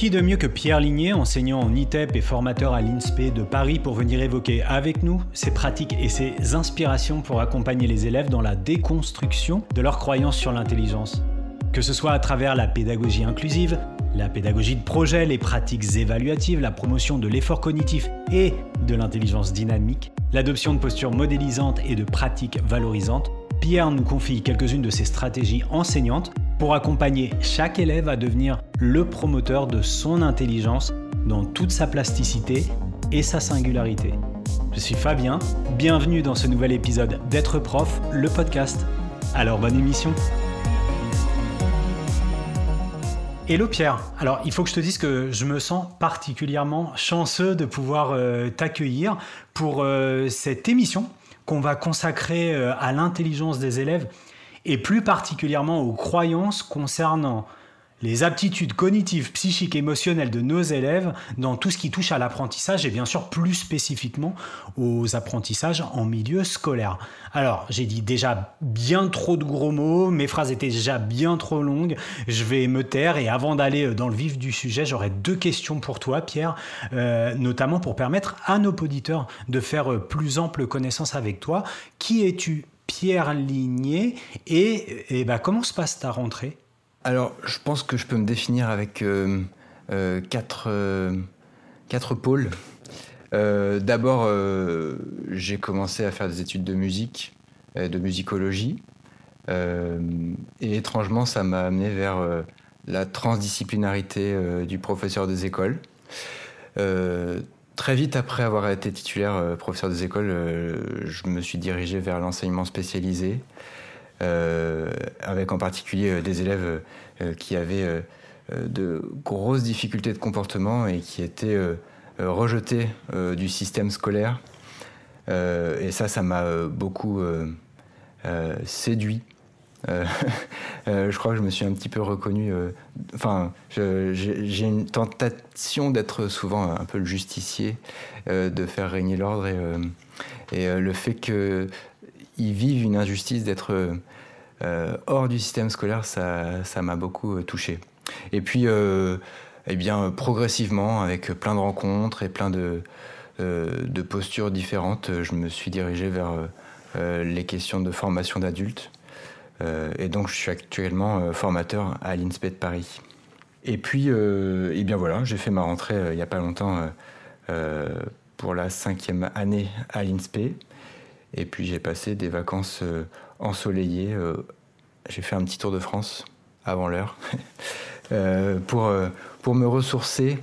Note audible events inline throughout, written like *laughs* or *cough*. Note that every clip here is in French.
Qui de mieux que Pierre Ligné, enseignant en ITEP et formateur à l'INSPE de Paris, pour venir évoquer avec nous ses pratiques et ses inspirations pour accompagner les élèves dans la déconstruction de leurs croyances sur l'intelligence? Que ce soit à travers la pédagogie inclusive, la pédagogie de projet, les pratiques évaluatives, la promotion de l'effort cognitif et de l'intelligence dynamique, l'adoption de postures modélisantes et de pratiques valorisantes, Pierre nous confie quelques-unes de ses stratégies enseignantes pour accompagner chaque élève à devenir le promoteur de son intelligence dans toute sa plasticité et sa singularité. Je suis Fabien, bienvenue dans ce nouvel épisode d'être prof, le podcast. Alors bonne émission Hello Pierre, alors il faut que je te dise que je me sens particulièrement chanceux de pouvoir euh, t'accueillir pour euh, cette émission qu'on va consacrer euh, à l'intelligence des élèves et plus particulièrement aux croyances concernant les aptitudes cognitives, psychiques, émotionnelles de nos élèves dans tout ce qui touche à l'apprentissage et bien sûr plus spécifiquement aux apprentissages en milieu scolaire. Alors, j'ai dit déjà bien trop de gros mots, mes phrases étaient déjà bien trop longues, je vais me taire et avant d'aller dans le vif du sujet, j'aurais deux questions pour toi, Pierre, euh, notamment pour permettre à nos auditeurs de faire plus ample connaissance avec toi. Qui es-tu Pierre Ligné et, et bah, comment se passe ta rentrée? Alors, je pense que je peux me définir avec euh, euh, quatre, euh, quatre, pôles. D'abord, j'ai commencé à faire des études de musique, de musicologie. et étrangement, ça m'a amené vers la transdisciplinarité du professeur des écoles. Très vite après avoir été titulaire professeur des écoles, je me suis dirigé vers l'enseignement spécialisé. Euh, avec en particulier euh, des élèves euh, qui avaient de grosses difficultés de comportement et qui étaient rejetés du système scolaire. et ça, ça m'a beaucoup séduit. *laughs* je crois que je me suis un petit peu reconnu. Enfin, j'ai une tentation d'être souvent un peu le justicier, de faire régner l'ordre et, le fait qu'ils vivent une injustice d'être euh, hors du système scolaire, ça m'a beaucoup euh, touché. Et puis, euh, eh bien, progressivement, avec plein de rencontres et plein de, de postures différentes, je me suis dirigé vers les questions de formation d'adultes. Et donc, je suis actuellement formateur à l'INSPE de Paris. Et puis, eh bien voilà, j'ai fait ma rentrée il n'y a pas longtemps pour la cinquième année à l'INSPE. Et puis j'ai passé des vacances ensoleillé. Euh, j'ai fait un petit tour de France avant l'heure *laughs* euh, pour, euh, pour me ressourcer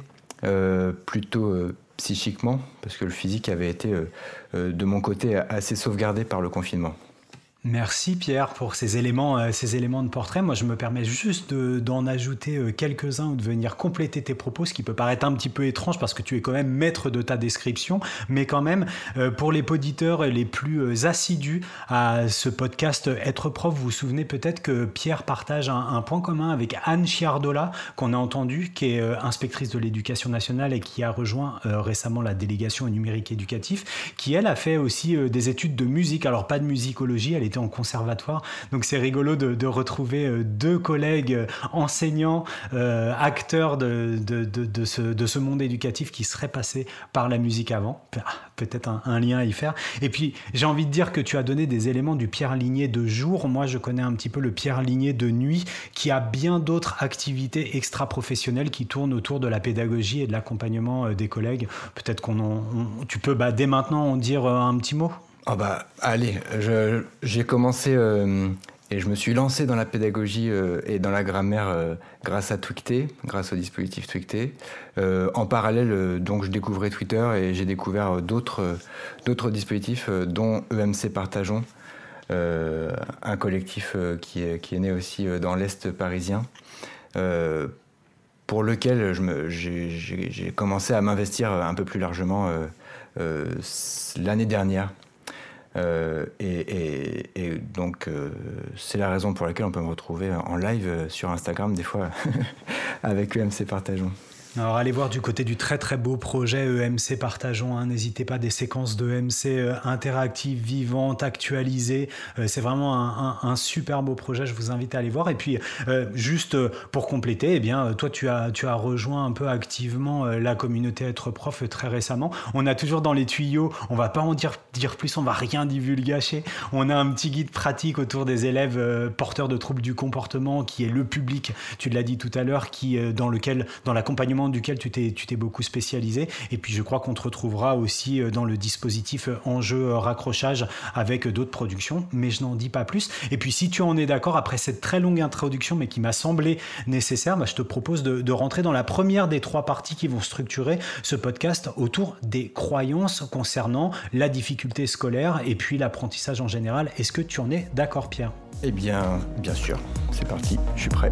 plutôt psychiquement, parce que le physique avait été de mon côté assez sauvegardé par le confinement. Merci Pierre pour ces éléments, euh, ces éléments de portrait. Moi, je me permets juste d'en ajouter euh, quelques-uns ou de venir compléter tes propos, ce qui peut paraître un petit peu étrange parce que tu es quand même maître de ta description, mais quand même, euh, pour les auditeurs les plus assidus à ce podcast Être prof, vous vous souvenez peut-être que Pierre partage un, point commun avec Anne Chiardola, qu'on a entendu, qui est inspectrice de l'éducation nationale et qui a rejoint récemment la délégation numérique éducatif, qui elle a fait aussi des études de musique. Alors pas de musicologie, elle était en conservatoire. Donc c'est rigolo de, retrouver euh, deux collègues euh, enseignants, euh, acteurs de, de, ce, de, ce, monde éducatif qui seraient passés par la musique avant. Peut-être un, lien à y faire. Et puis j'ai envie de dire que tu as donné des éléments du Pierre Ligné de jour. Moi je connais un petit peu le Pierre Ligné de nuit qui a bien d'autres activités extra-professionnelles qui tournent autour de la pédagogie et de l'accompagnement des collègues. Peut-être qu'on tu peux bah, dès maintenant en dire un petit mot? Oh bah allez, j'ai commencé euh, et je me suis lancé dans la pédagogie euh, et dans la grammaire euh, grâce à Twicté, grâce au dispositif Twicté. en parallèle, donc je découvrais Twitter et j'ai découvert d'autres dispositifs, dont EMC Partageons, un collectif qui, est, né aussi dans l'est parisien. pour lequel j'ai commencé à m'investir un peu plus largement l'année dernière euh, et, donc, euh, c'est la raison pour laquelle on peut me retrouver en live sur Instagram, des fois, *laughs* avec UMC Partageons. Alors allez voir du côté du très très beau projet EMC Partageons, hein. n'hésitez pas, des séquences de EMC euh, interactives, vivantes, actualisées. Euh, c'est vraiment un, super beau projet, je vous invite à aller voir. Et puis euh, juste pour compléter, eh bien, toi tu as, tu as rejoint un peu activement la communauté Être Prof très récemment. On a toujours dans les tuyaux, on va pas en dire, dire plus, on va rien divulgacher. On a un petit guide pratique autour des élèves porteurs de troubles du comportement qui est le public, tu l'as dit tout à l'heure, qui dans lequel, dans l'accompagnement duquel tu t'es, beaucoup spécialisé. Et puis je crois qu'on te retrouvera aussi euh, dans le dispositif euh, enjeu euh, raccrochage avec d'autres productions, mais je n'en dis pas plus. Et puis si tu en es d'accord, après cette très longue introduction, mais qui m'a semblé nécessaire, bah, je te propose de, de rentrer dans la première des trois parties qui vont structurer ce podcast autour des croyances concernant la difficulté scolaire et puis l'apprentissage en général. Est-ce que tu en es d'accord, Pierre? Eh bien, bien sûr. C'est parti, je suis prêt.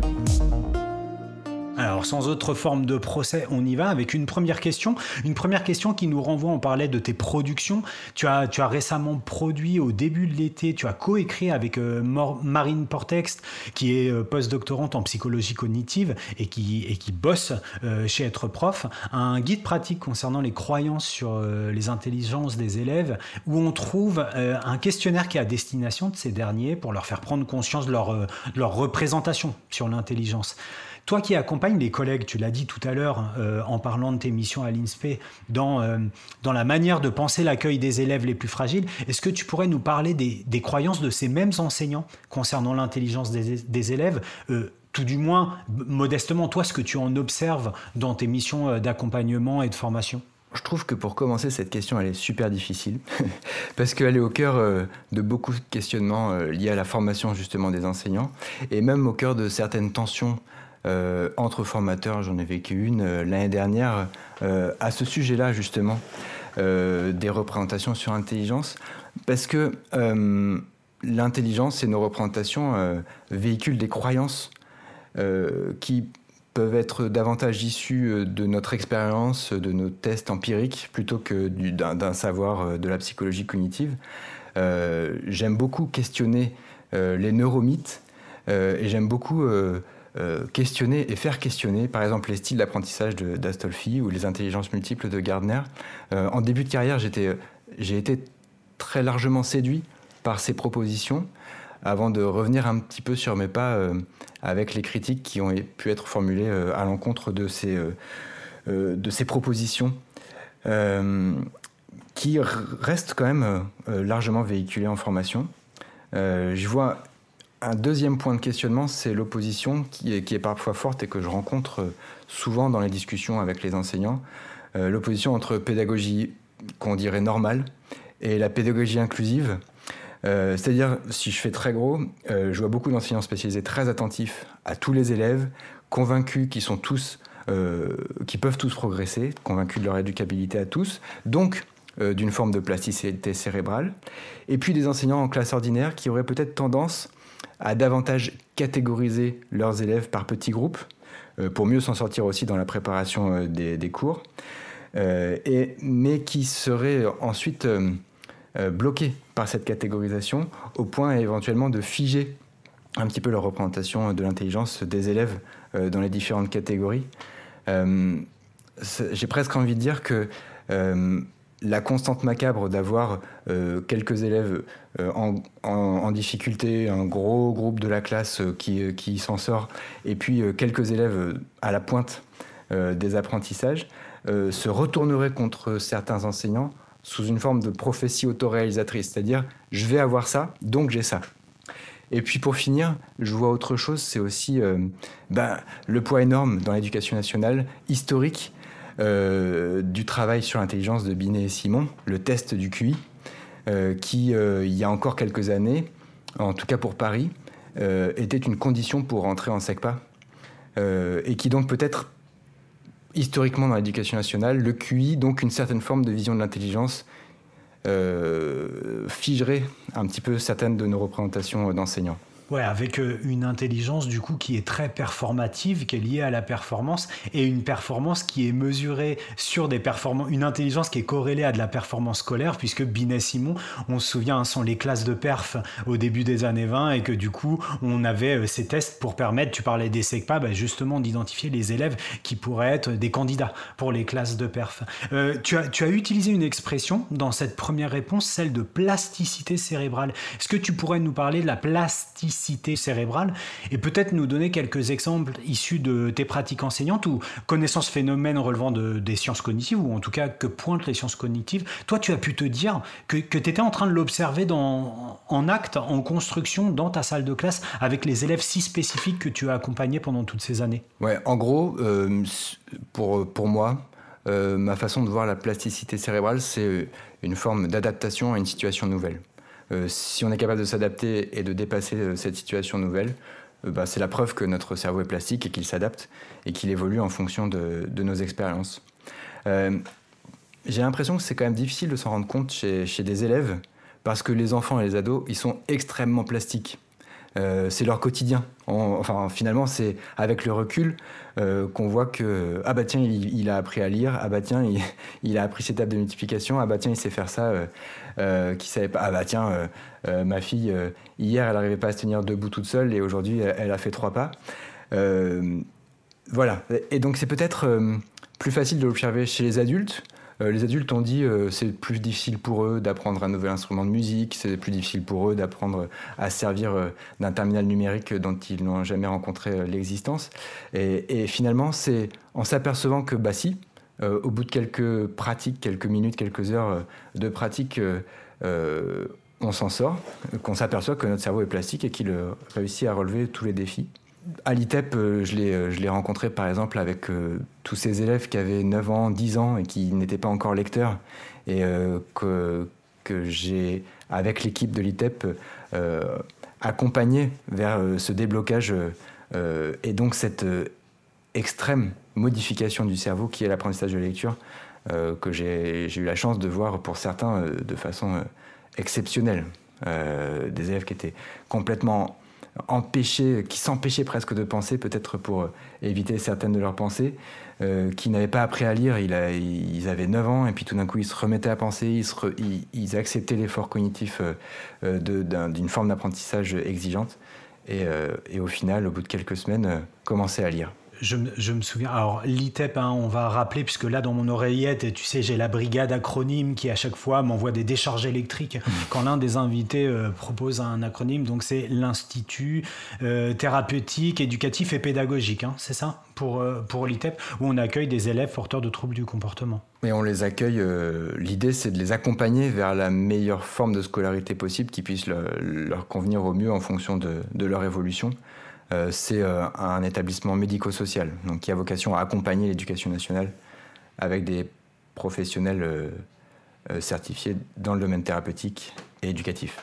Alors, sans autre forme de procès, on y va avec une première question. Une première question qui nous renvoie, on parlait de tes productions. Tu as, tu as récemment produit au début de l'été, tu as coécrit avec euh, Marine Portext, qui est euh, post-doctorante en psychologie cognitive et qui, et qui bosse euh, chez Être Prof, un guide pratique concernant les croyances sur les intelligences des élèves, où on trouve un questionnaire qui est à destination de ces derniers pour leur faire prendre conscience de leur, de leur représentation sur l'intelligence. Toi qui accompagnes les collègues, tu l'as dit tout à l'heure euh, en parlant de tes missions à l'INSPE, dans, euh, dans la manière de penser l'accueil des élèves les plus fragiles, est-ce que tu pourrais nous parler des, des, croyances de ces mêmes enseignants concernant l'intelligence des, élèves euh, tout du moins, modestement, toi, ce que tu en observes dans tes missions d'accompagnement et de formation? Je trouve que pour commencer, cette question, elle est super difficile, *laughs* parce qu'elle est au cœur de beaucoup de questionnements liés à la formation justement des enseignants, et même au cœur de certaines tensions euh, entre formateurs, j'en ai vécu une euh, l'année dernière euh, à ce sujet-là justement, des représentations sur l'intelligence, parce que l'intelligence et nos représentations véhiculent des croyances qui peuvent être davantage issues de notre expérience, de nos tests empiriques, plutôt que d'un savoir de la psychologie cognitive. j'aime beaucoup questionner les neuromythes et j'aime beaucoup euh, questionner et faire questionner, par exemple, les styles d'apprentissage d'Astolfi ou les intelligences multiples de Gardner. Euh, en début de carrière, j'ai été très largement séduit par ces propositions avant de revenir un petit peu sur mes pas euh, avec les critiques qui ont pu être formulées à l'encontre de, ces, de ces propositions qui restent quand même largement véhiculées en formation. je vois un deuxième point de questionnement, c'est l'opposition qui est, parfois forte et que je rencontre euh, souvent dans les discussions avec les enseignants. Euh, l'opposition entre pédagogie qu'on dirait normale et la pédagogie inclusive. Euh, c'est-à-dire, si je fais très gros, je vois beaucoup d'enseignants spécialisés très attentifs à tous les élèves, convaincus qu'ils sont tous, qui peuvent tous progresser, convaincus de leur éducabilité à tous, donc d'une forme de plasticité cérébrale. Et puis des enseignants en classe ordinaire qui auraient peut-être tendance à davantage catégoriser leurs élèves par petits groupes euh, pour mieux s'en sortir aussi dans la préparation euh, des, cours, euh, et, mais qui seraient ensuite bloqués par cette catégorisation au point éventuellement de figer un petit peu leur représentation de l'intelligence des élèves dans les différentes catégories. J'ai presque envie de dire que la constante macabre d'avoir euh, quelques élèves euh, en, difficulté, un gros groupe de la classe euh, qui, s'en sort, et puis quelques élèves à la pointe des apprentissages, se retournerait contre certains enseignants sous une forme de prophétie autoréalisatrice, c'est-à-dire je vais avoir ça, donc j'ai ça. Et puis pour finir, je vois autre chose, c'est aussi ben, le poids énorme dans l'éducation nationale, historique, euh, du travail sur l'intelligence de Binet et Simon, le test du QI, euh, qui, euh, il y a encore quelques années, en tout cas pour Paris, était une condition pour rentrer en SECPA, et qui donc peut-être historiquement dans l'éducation nationale, le QI, donc une certaine forme de vision de l'intelligence, figerait un petit peu certaines de nos représentations d'enseignants. Ouais, avec euh, une intelligence du coup qui est très performative, qui est liée à la performance et une performance qui est mesurée sur des performances, une intelligence qui est corrélée à de la performance scolaire, puisque Binet Simon, on se souvient, hein, sont les classes de perf au début des années 20 et que du coup on avait euh, ces tests pour permettre, tu parlais des SECPA, bah, justement d'identifier les élèves qui pourraient être des candidats pour les classes de perf. Euh, tu, as, tu as utilisé une expression dans cette première réponse, celle de plasticité cérébrale. Est-ce que tu pourrais nous parler de la plasticité cérébrale et peut-être nous donner quelques exemples issus de tes pratiques enseignantes ou connaissances phénomènes relevant de, des sciences cognitives ou en tout cas que pointent les sciences cognitives. Toi, tu as pu te dire que, que tu étais en train de l'observer en acte, en construction, dans ta salle de classe avec les élèves si spécifiques que tu as accompagnés pendant toutes ces années. Ouais, en gros, euh, pour, pour moi, euh, ma façon de voir la plasticité cérébrale, c'est une forme d'adaptation à une situation nouvelle. Euh, si on est capable de s'adapter et de dépasser euh, cette situation nouvelle, euh, bah, c'est la preuve que notre cerveau est plastique et qu'il s'adapte et qu'il évolue en fonction de, nos expériences. J'ai l'impression que c'est quand même difficile de s'en rendre compte chez, chez, des élèves parce que les enfants et les ados, ils sont extrêmement plastiques. Euh, c'est leur quotidien. enfin, finalement, c'est avec le recul euh, qu'on voit que ah bah tiens, il, a appris à lire, ah bah tiens, *laughs* il, a appris ses tables de multiplication, ah bah tiens, il sait faire ça, euh, qui savait pas, ah bah tiens, ma fille hier, elle n'arrivait pas à se tenir debout toute seule et aujourd'hui, elle, a fait trois pas. voilà. Et donc, c'est peut-être plus facile de l'observer chez les adultes. Euh, les adultes ont dit euh, c'est plus difficile pour eux d'apprendre un nouvel instrument de musique, c'est plus difficile pour eux d'apprendre à servir euh, d'un terminal numérique dont ils n'ont jamais rencontré l'existence. Et, finalement, c'est en s'apercevant que, bah si, au bout de quelques pratiques, quelques minutes, quelques heures de pratique, on s'en sort, qu'on s'aperçoit que notre cerveau est plastique et qu'il réussit à relever tous les défis à l'ITEP, euh, euh, je l'ai rencontré par exemple avec euh, tous ces élèves qui avaient 9 ans, 10 ans et qui n'étaient pas encore lecteurs et que, j'ai, avec l'équipe de l'ITEP, accompagné vers ce déblocage et donc cette extrême modification du cerveau qui est l'apprentissage de lecture que j'ai eu la chance de voir pour certains de façon exceptionnelle. des élèves qui étaient complètement qui s'empêchaient presque de penser, peut-être pour euh, éviter certaines de leurs pensées, euh, qui n'avaient pas appris à lire. Il ils avaient 9 ans et puis tout d'un coup ils se remettaient à penser, ils, ils, acceptaient l'effort cognitif euh, d'une forme d'apprentissage exigeante et, et, au final, au bout de quelques semaines, commençaient à lire je, me souviens, alors l'ITEP, hein, on va rappeler, puisque là dans mon oreillette, tu sais, j'ai la brigade acronyme qui à chaque fois m'envoie des décharges électriques mmh. quand l'un des invités euh, propose un acronyme. Donc c'est l'Institut euh, thérapeutique, éducatif et pédagogique, hein, c'est ça pour, euh, pour l'ITEP, où on accueille des élèves porteurs de troubles du comportement. Et on les accueille, l'idée c'est de les accompagner vers la meilleure forme de scolarité possible qui puisse leur convenir au mieux en fonction de, de leur évolution. Euh, c'est euh, un établissement médico-social, qui a vocation à accompagner l'éducation nationale avec des professionnels euh, certifiés dans le domaine thérapeutique et éducatif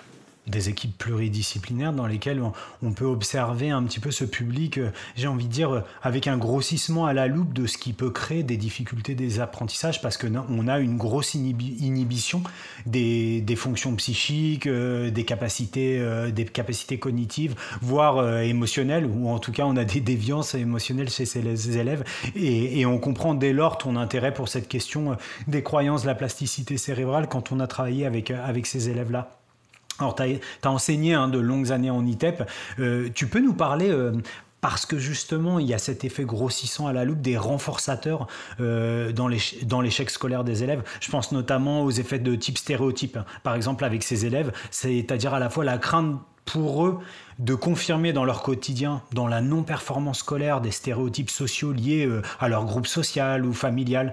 des équipes pluridisciplinaires dans lesquelles on, peut observer un petit peu ce public, euh, j'ai envie de dire, euh, avec un grossissement à la loupe de ce qui peut créer des difficultés des apprentissages parce qu'on a une grosse inhibition des, fonctions psychiques, euh, des, capacités, des capacités cognitives, voire émotionnelles, ou en tout cas on a des déviances émotionnelles chez ces élèves. Et, on comprend dès lors ton intérêt pour cette question des croyances la plasticité cérébrale quand on a travaillé avec, avec ces élèves-là. Alors, tu as, enseigné hein, de longues années en ITEP. Euh, tu peux nous parler, euh, parce que justement, il y a cet effet grossissant à la loupe des renforçateurs euh, dans l'échec scolaire des élèves. Je pense notamment aux effets de type stéréotype, par exemple avec ces élèves, c'est-à-dire à la fois la crainte pour eux de confirmer dans leur quotidien, dans la non-performance scolaire, des stéréotypes sociaux liés à leur groupe social ou familial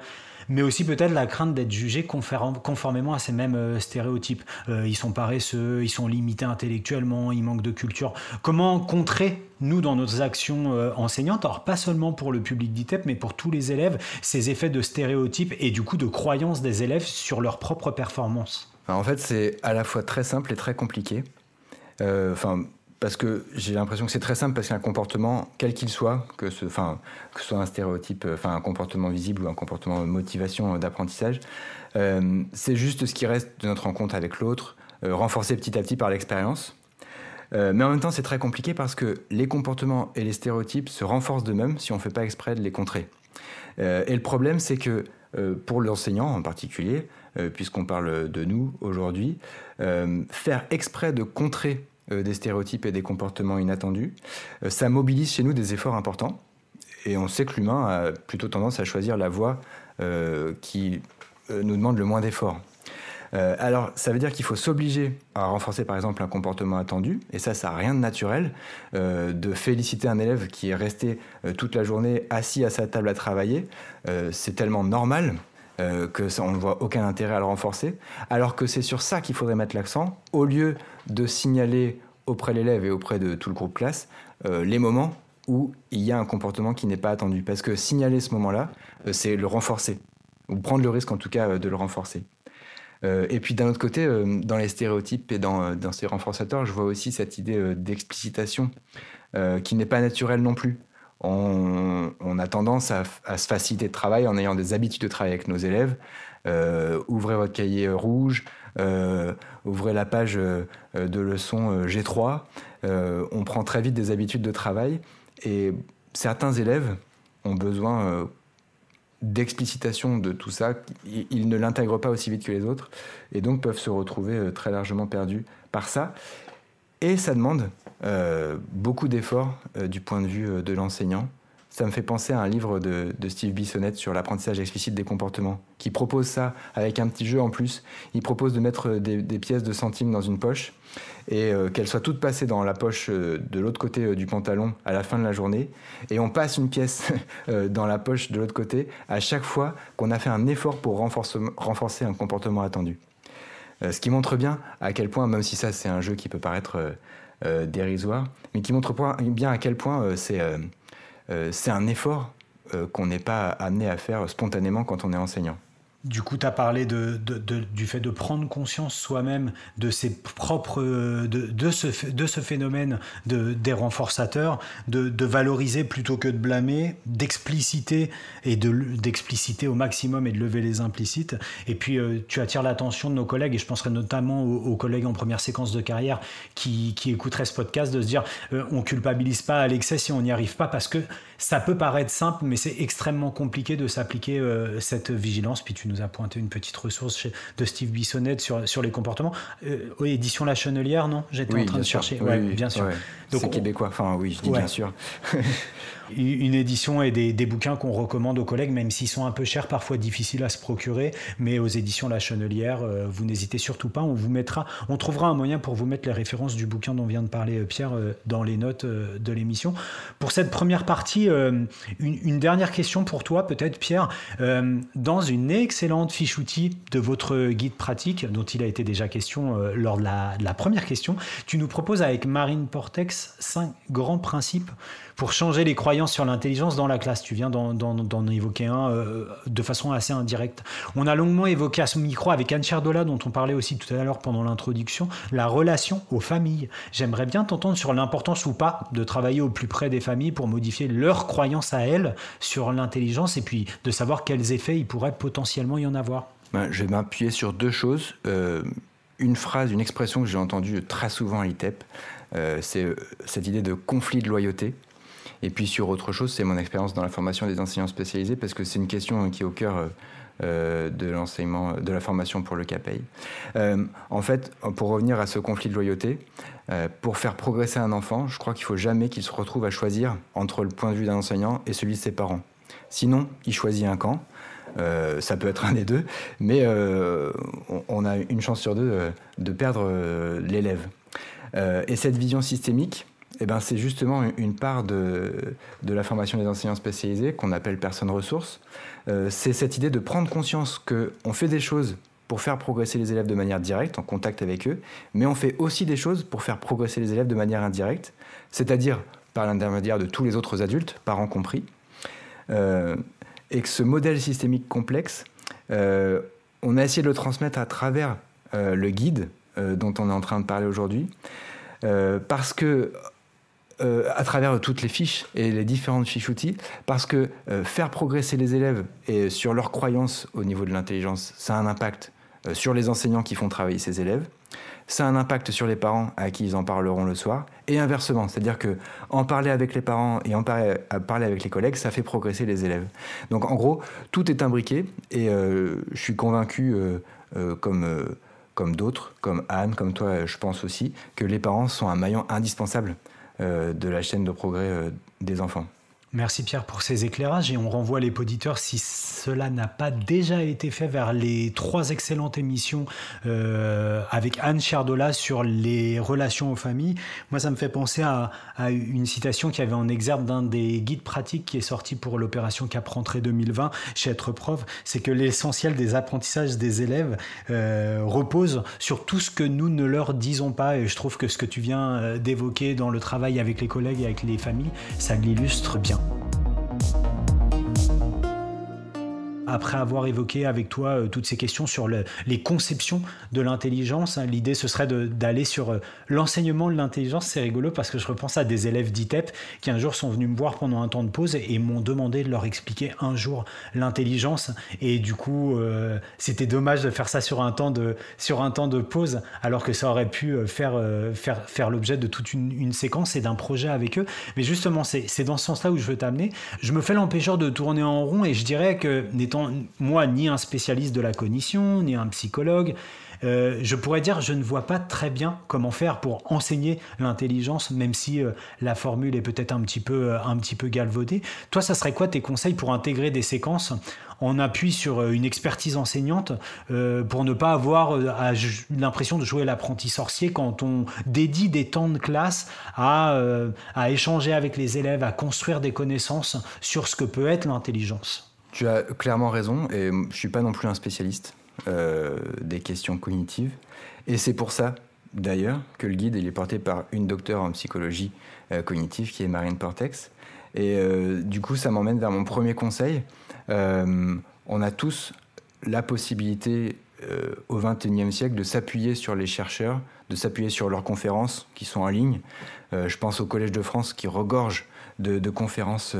mais aussi peut-être la crainte d'être jugé conformément à ces mêmes euh, stéréotypes. Euh, ils sont paresseux, ils sont limités intellectuellement, ils manquent de culture. Comment contrer, nous, dans nos actions euh, enseignantes, alors pas seulement pour le public d'ITEP, mais pour tous les élèves, ces effets de stéréotypes et du coup de croyances des élèves sur leur propre performance? En fait, c'est à la fois très simple et très compliqué. Enfin, parce que j'ai l'impression que c'est très simple parce qu'un comportement, quel qu'il soit, que ce, enfin, que soit un stéréotype, euh, enfin un comportement visible ou un comportement de motivation euh, d'apprentissage, euh, c'est juste ce qui reste de notre rencontre avec l'autre, renforcé petit à petit par l'expérience. mais en même temps, c'est très compliqué parce que les comportements et les stéréotypes se renforcent d'eux-mêmes si on ne fait pas exprès de les contrer. et le problème, c'est que pour l'enseignant en particulier, puisqu'on parle de nous aujourd'hui, faire exprès de contrer des stéréotypes et des comportements inattendus, ça mobilise chez nous des efforts importants. Et on sait que l'humain a plutôt tendance à choisir la voie qui nous demande le moins d'efforts. Euh, alors, ça veut dire qu'il faut s'obliger à renforcer, par exemple, un comportement attendu, et ça, ça n'a rien de naturel, euh, de féliciter un élève qui est resté euh, toute la journée assis à sa table à travailler, c'est tellement normal que ça, on ne voit aucun intérêt à le renforcer, alors que c'est sur ça qu'il faudrait mettre l'accent, au lieu de signaler auprès de l'élève et auprès de tout le groupe classe les moments où il y a un comportement qui n'est pas attendu. Parce que signaler ce moment-là, c'est le renforcer, ou prendre le risque en tout cas de le renforcer. Euh, et puis d'un autre côté, euh, dans les stéréotypes et dans, dans, ces renforçateurs, je vois aussi cette idée euh, d'explicitation qui n'est pas naturelle non plus. On, a tendance à, se faciliter de travail en ayant des habitudes de travail avec nos élèves. ouvrez votre cahier rouge, ouvrez la page de leçon G3. on prend très vite des habitudes de travail et certains élèves ont besoin d'explicitation de tout ça, ils ne l'intègrent pas aussi vite que les autres et donc peuvent se retrouver euh, très largement perdus par ça. Et ça demande euh, beaucoup d'efforts euh, du point de vue de l'enseignant ça me fait penser à un livre de, Steve Bissonnette sur l'apprentissage explicite des comportements, qui propose ça avec un petit jeu en plus. Il propose de mettre des, pièces de centimes dans une poche et euh, qu'elles soient toutes passées dans la poche euh, de l'autre côté euh, du pantalon à la fin de la journée. Et on passe une pièce *laughs* dans la poche de l'autre côté à chaque fois qu'on a fait un effort pour renforcer, un comportement attendu. ce qui montre bien à quel point, même si ça c'est un jeu qui peut paraître dérisoire, mais qui montre bien à quel point c'est euh, c'est un effort euh, qu'on n'est pas amené à faire spontanément quand on est enseignant. Du coup, tu as parlé de, du fait de prendre conscience soi-même de ses propres, de, ce, de ce phénomène de, des renforçateurs, de, valoriser plutôt que de blâmer, d'expliciter et d'expliciter au maximum et de lever les implicites. Et puis, euh, tu attires l'attention de nos collègues, et je penserai notamment aux, collègues en première séquence de carrière qui, qui écouteraient ce podcast, de se dire, euh, on culpabilise pas à l'excès si on n'y arrive pas, parce que ça peut paraître simple, mais c'est extrêmement compliqué de s'appliquer euh, cette vigilance. Puis tu nous a pointé une petite ressource de Steve Bissonnette sur, sur les comportements. Euh, oui, édition La Chenelière, non? J'étais en train de chercher. Oui, bien sûr. c'est québécois, enfin oui, je dis bien sûr. *laughs* une édition et des, bouquins qu'on recommande aux collègues, même s'ils sont un peu chers, parfois difficiles à se procurer. Mais aux éditions La Chenelière, euh, vous n'hésitez surtout pas. On vous mettra, on trouvera un moyen pour vous mettre les références du bouquin dont vient de parler euh, Pierre euh, dans les notes de l'émission. Pour cette première partie, une, dernière question pour toi, peut-être Pierre. dans une excellente fiche outil de votre guide pratique, dont il a été déjà question lors de la, de la première question, tu nous proposes avec Marine Portex cinq grands principes pour changer les croyances sur l'intelligence dans la classe. Tu viens d'en évoquer un euh, de façon assez indirecte. On a longuement évoqué à ce micro avec Anne Cherdola, dont on parlait aussi tout à l'heure pendant l'introduction, la relation aux familles. J'aimerais bien t'entendre sur l'importance ou pas de travailler au plus près des familles pour modifier leurs croyances à elles sur l'intelligence et puis de savoir quels effets il pourrait potentiellement y en avoir. Ben, je vais m'appuyer sur deux choses. Euh, une phrase, une expression que j'ai entendue très souvent à l'ITEP, euh, c'est cette idée de conflit de loyauté. Et puis sur autre chose, c'est mon expérience dans la formation des enseignants spécialisés, parce que c'est une question qui est au cœur euh, euh, de l'enseignement, de la formation pour le CAPEI. Euh, en fait, pour revenir à ce conflit de loyauté, pour faire progresser un enfant, je crois qu'il faut jamais qu'il se retrouve à choisir entre le point de vue d'un enseignant et celui de ses parents. Sinon, il choisit un camp. ça peut être un des deux, mais on, a une chance sur deux de perdre l'élève. et cette vision systémique, eh ben, c'est justement une part de, de, la formation des enseignants spécialisés qu'on appelle personnes ressources. Euh, c'est cette idée de prendre conscience qu'on fait des choses pour faire progresser les élèves de manière directe, en contact avec eux, mais on fait aussi des choses pour faire progresser les élèves de manière indirecte, c'est-à-dire par l'intermédiaire de tous les autres adultes, parents compris. Euh, et que ce modèle systémique complexe, euh, on a essayé de le transmettre à travers le guide dont on est en train de parler aujourd'hui, parce que euh, à travers toutes les fiches et les différentes fiches outils, parce que euh, faire progresser les élèves et sur leurs croyances au niveau de l'intelligence, ça a un impact euh, sur les enseignants qui font travailler ces élèves, ça a un impact sur les parents à qui ils en parleront le soir, et inversement, c'est-à-dire que en parler avec les parents et en parler, parler avec les collègues, ça fait progresser les élèves. Donc en gros, tout est imbriqué, et je suis convaincu, comme, comme d'autres, comme Anne, comme toi, je pense aussi, que les parents sont un maillon indispensable de la chaîne de progrès des enfants. Merci Pierre pour ces éclairages et on renvoie les auditeurs, si cela n'a pas déjà été fait, vers les trois excellentes émissions euh, avec Anne Cherdola sur les relations aux familles. Moi, ça me fait penser à, une citation qui avait en exergue d'un des guides pratiques qui est sorti pour l'opération Cap Rentrée 2020 chez Être Prof, c'est que l'essentiel des apprentissages des élèves euh, repose sur tout ce que nous ne leur disons pas. Et je trouve que ce que tu viens euh, d'évoquer dans le travail avec les collègues et avec les familles, ça l'illustre bien. うん。Après avoir évoqué avec toi euh, toutes ces questions sur les conceptions de l'intelligence, hein, l'idée ce serait d'aller sur euh, l'enseignement de l'intelligence. C'est rigolo parce que je repense à des élèves d'ITEP qui un jour sont venus me voir pendant un temps de pause et, m'ont demandé de leur expliquer un jour l'intelligence. Et du coup, euh, c'était dommage de faire ça sur un temps de, sur un temps de pause alors que ça aurait pu faire, faire, faire l'objet de toute une, une séquence et d'un projet avec eux. Mais justement, c'est dans ce sens-là où je veux t'amener. Je me fais l'empêcheur de tourner en rond et je dirais que n'étant moi ni un spécialiste de la cognition, ni un psychologue, euh, je pourrais dire je ne vois pas très bien comment faire pour enseigner l'intelligence, même si euh, la formule est peut-être un petit peu euh, un petit peu galvaudée. Toi, ça serait quoi tes conseils pour intégrer des séquences en appui sur une expertise enseignante pour ne pas avoir l'impression de jouer l'apprenti sorcier quand on dédie des temps de classe à, à échanger avec les élèves, à construire des connaissances sur ce que peut être l'intelligence? Tu as clairement raison, et je ne suis pas non plus un spécialiste euh, des questions cognitives. Et c'est pour ça, d'ailleurs, que le guide est porté par une docteure en psychologie euh, cognitive qui est Marine Portex. Et euh, du coup, ça m'emmène vers mon premier conseil. on a tous la possibilité au XXIe siècle de s'appuyer sur les chercheurs, de s'appuyer sur leurs conférences qui sont en ligne. je pense au Collège de France qui regorge de conférences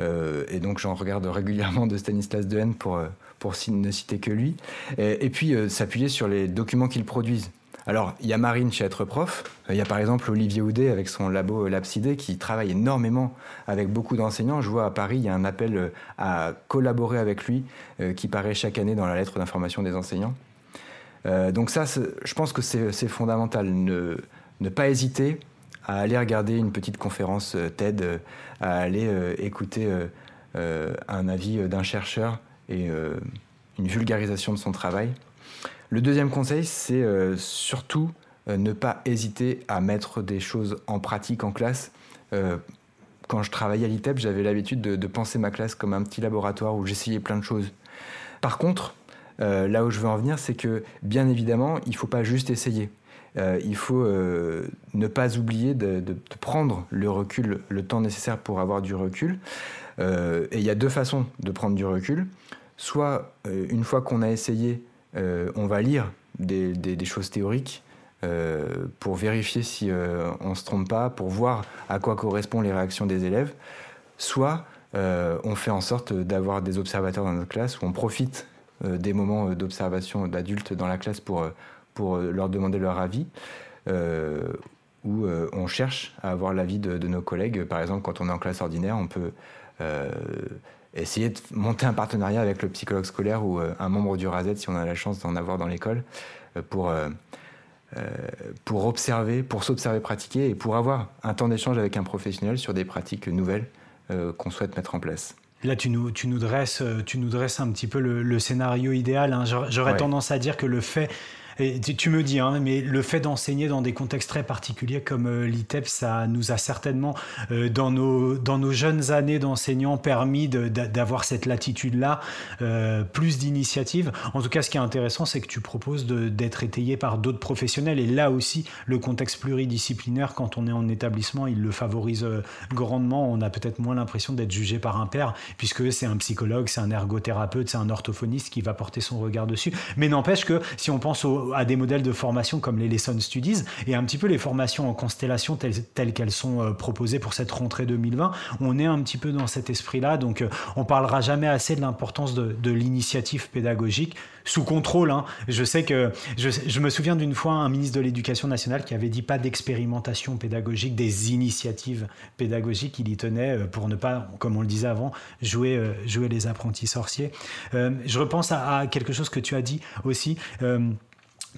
euh, et donc j'en regarde régulièrement de Stanislas Dehaene pour, euh, pour ne citer que lui. Et, puis euh, s'appuyer sur les documents qu'ils produisent. Alors, il y a Marine chez Être Prof, il y a par exemple Olivier Houdet avec son labo Lapsidé qui travaille énormément avec beaucoup d'enseignants. Je vois à Paris, il y a un appel à collaborer avec lui qui paraît chaque année dans la lettre d'information des enseignants. donc ça, je pense que c'est fondamental. Ne, ne pas hésiter à aller regarder une petite conférence euh, TED, euh, à aller euh, écouter un avis d'un chercheur et une vulgarisation de son travail. Le deuxième conseil, c'est surtout ne pas hésiter à mettre des choses en pratique en classe. quand je travaillais à l'ITEP, j'avais l'habitude de, penser ma classe comme un petit laboratoire où j'essayais plein de choses. Par contre, là où je veux en venir, c'est que bien évidemment, il ne faut pas juste essayer. Euh, il faut euh, ne pas oublier de, prendre le recul, le temps nécessaire pour avoir du recul. Euh, et il y a deux façons de prendre du recul. Soit, une fois qu'on a essayé, on va lire des, choses théoriques pour vérifier si on ne se trompe pas, pour voir à quoi correspondent les réactions des élèves. Soit, on fait en sorte d'avoir des observateurs dans notre classe, où on profite des moments d'observation d'adultes dans la classe pour pour euh, leur demander leur avis. Euh, où euh, on cherche à avoir l'avis de, nos collègues. Par exemple, quand on est en classe ordinaire, on peut essayer de monter un partenariat avec le psychologue scolaire ou un membre du RAZ si on a la chance d'en avoir dans l'école pour, pour observer, pour s'observer pratiquer et pour avoir un temps d'échange avec un professionnel sur des pratiques nouvelles qu'on souhaite mettre en place. Là, tu nous, tu nous, dresses, tu nous dresses un petit peu le, scénario idéal. Hein. J'aurais tendance à dire que le fait tu me dis, hein, mais le fait d'enseigner dans des contextes très particuliers comme euh, l'ITEP, ça nous a certainement, euh, dans, nos, dans nos jeunes années d'enseignants, permis d'avoir cette latitude-là, euh, plus d'initiatives. En tout cas, ce qui est intéressant, c'est que tu proposes d'être étayé par d'autres professionnels. Et là aussi, le contexte pluridisciplinaire, quand on est en établissement, il le favorise grandement. On a peut-être moins l'impression d'être jugé par un père, puisque c'est un psychologue, c'est un ergothérapeute, c'est un orthophoniste qui va porter son regard dessus. Mais n'empêche que si on pense au, à des modèles de formation comme les Lesson Studies et un petit peu les formations en constellation telles, qu'elles sont proposées pour cette rentrée 2020. On est un petit peu dans cet esprit-là, donc on parlera jamais assez de l'importance de, l'initiative pédagogique sous contrôle. Hein. Je sais que je, me souviens d'une fois un ministre de l'Éducation nationale qui avait dit pas d'expérimentation pédagogique, des initiatives pédagogiques. Il y tenait euh, pour ne pas, comme on le disait avant, jouer, euh, jouer les apprentis sorciers. Euh, je repense à, quelque chose que tu as dit aussi.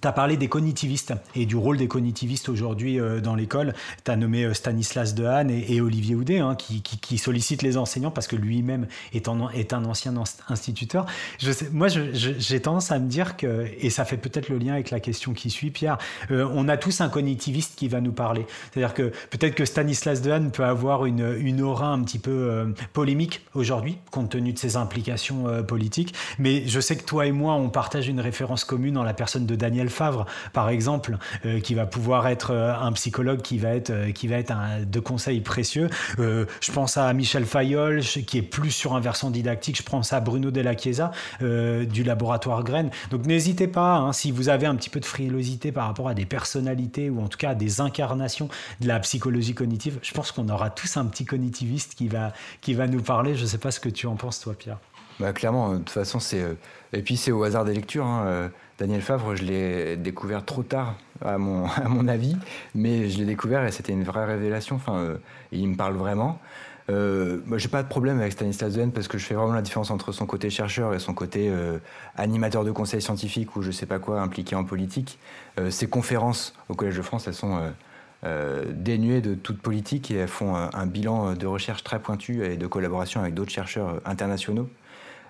Tu as parlé des cognitivistes et du rôle des cognitivistes aujourd'hui euh, dans l'école. Tu as nommé euh, Stanislas Dehaene et, Olivier Houdet, hein, qui, qui, sollicitent les enseignants parce que lui-même est, un ancien instituteur. Je sais, moi, j'ai tendance à me dire que, et ça fait peut-être le lien avec la question qui suit, Pierre, euh, on a tous un cognitiviste qui va nous parler. C'est-à-dire que peut-être que Stanislas Dehaene peut avoir une, une aura un petit peu polémique aujourd'hui, compte tenu de ses implications politiques. Mais je sais que toi et moi, on partage une référence commune en la personne de Daniel Favre, par exemple, euh, qui va pouvoir être euh, un psychologue qui va être, euh, qui va être de conseils précieux. je pense à Michel Fayol, qui est plus sur un versant didactique. Je pense à Bruno Della Chiesa du laboratoire Graines. Donc n'hésitez pas, hein, si vous avez un petit peu de frilosité par rapport à des personnalités ou en tout cas à des incarnations de la psychologie cognitive, je pense qu'on aura tous un petit cognitiviste qui va, qui va nous parler. Je ne sais pas ce que tu en penses, toi, Pierre. Bah, clairement, de toute façon, c'est. Et puis c'est au hasard des lectures. Hein, Daniel Favre, je l'ai découvert trop tard, *laughs* à mon, avis, mais je l'ai découvert et c'était une vraie révélation. Enfin, euh, il me parle vraiment. Euh, moi, j'ai pas de problème avec Stanislas Dehaene parce que je fais vraiment la différence entre son côté chercheur et son côté euh, animateur de conseils scientifiques ou je sais pas quoi impliqué en politique. Euh, ses conférences au Collège de France, elles sont dénuées de toute politique et elles font un bilan de recherche très pointu et de collaboration avec d'autres chercheurs internationaux.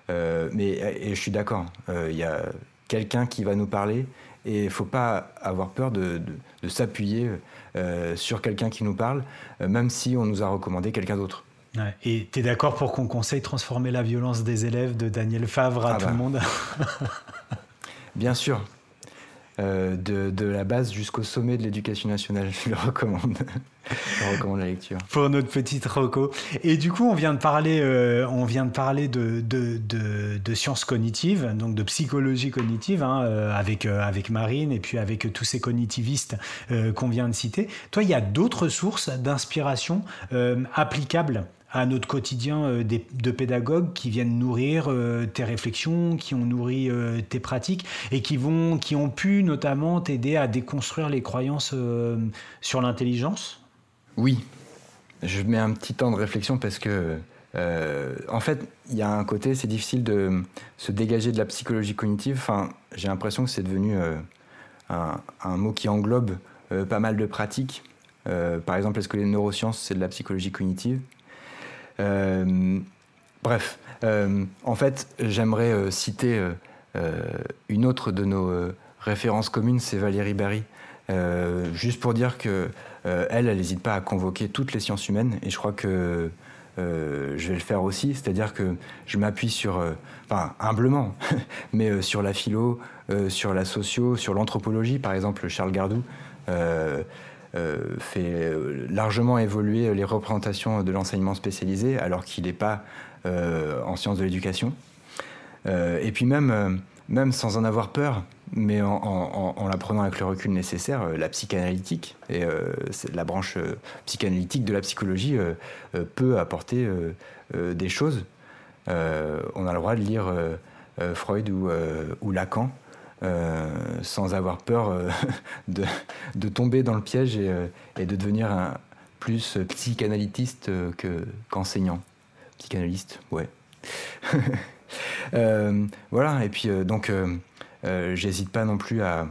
mais et je suis d'accord, il y a quelqu'un qui va nous parler et il ne faut pas avoir peur de, s'appuyer euh, sur quelqu'un qui nous parle, euh, même si on nous a recommandé quelqu'un d'autre. Et tu es d'accord pour qu'on conseille transformer la violence des élèves de Daniel Favre à ah tout le bah. monde? Bien sûr. Euh, de, la base jusqu'au sommet de l'éducation nationale. *laughs* Je le recommande. Je recommande la lecture. Pour notre petite Rocco. Et du coup, on vient de parler, euh, on vient de, parler de, de, de, sciences cognitives, donc de psychologie cognitive, hein, euh, avec, avec Marine et puis avec tous ces cognitivistes qu'on vient de citer. Toi, il y a d'autres sources d'inspiration applicables à notre quotidien euh, de pédagogues qui viennent nourrir euh, tes réflexions, qui ont nourri euh, tes pratiques et qui, vont, qui ont pu notamment t'aider à déconstruire les croyances sur l'intelligence? Oui, je mets un petit temps de réflexion parce que, en fait, il y a un côté, c'est difficile de se dégager de la psychologie cognitive. Enfin, j'ai l'impression que c'est devenu un, un, mot qui englobe pas mal de pratiques. par exemple, est-ce que les neurosciences, c'est de la psychologie cognitive? Bref, euh, en fait, j'aimerais euh, citer une autre de nos références communes, c'est Valérie Barry. juste pour dire que elle, elle n'hésite pas à convoquer toutes les sciences humaines, et je crois que je vais le faire aussi, c'est-à-dire que je m'appuie sur, enfin humblement, *laughs* mais sur la philo, sur la socio, sur l'anthropologie, par exemple Charles Gardou. Euh, fait euh, largement évoluer les représentations de l'enseignement spécialisé, alors qu'il n'est pas euh, en sciences de l'éducation. et puis même, même sans en avoir peur, mais en, en, la prenant avec le recul nécessaire, la psychanalytique et la branche psychanalytique de la psychologie peut apporter des choses. on a le droit de lire Freud ou, Lacan sans avoir peur euh, *laughs* de, tomber dans le piège et, euh, de devenir un, plus psychanalytiste qu'enseignant. Psychanalyste, ouais. *laughs* voilà, et puis donc j'hésite pas non plus à,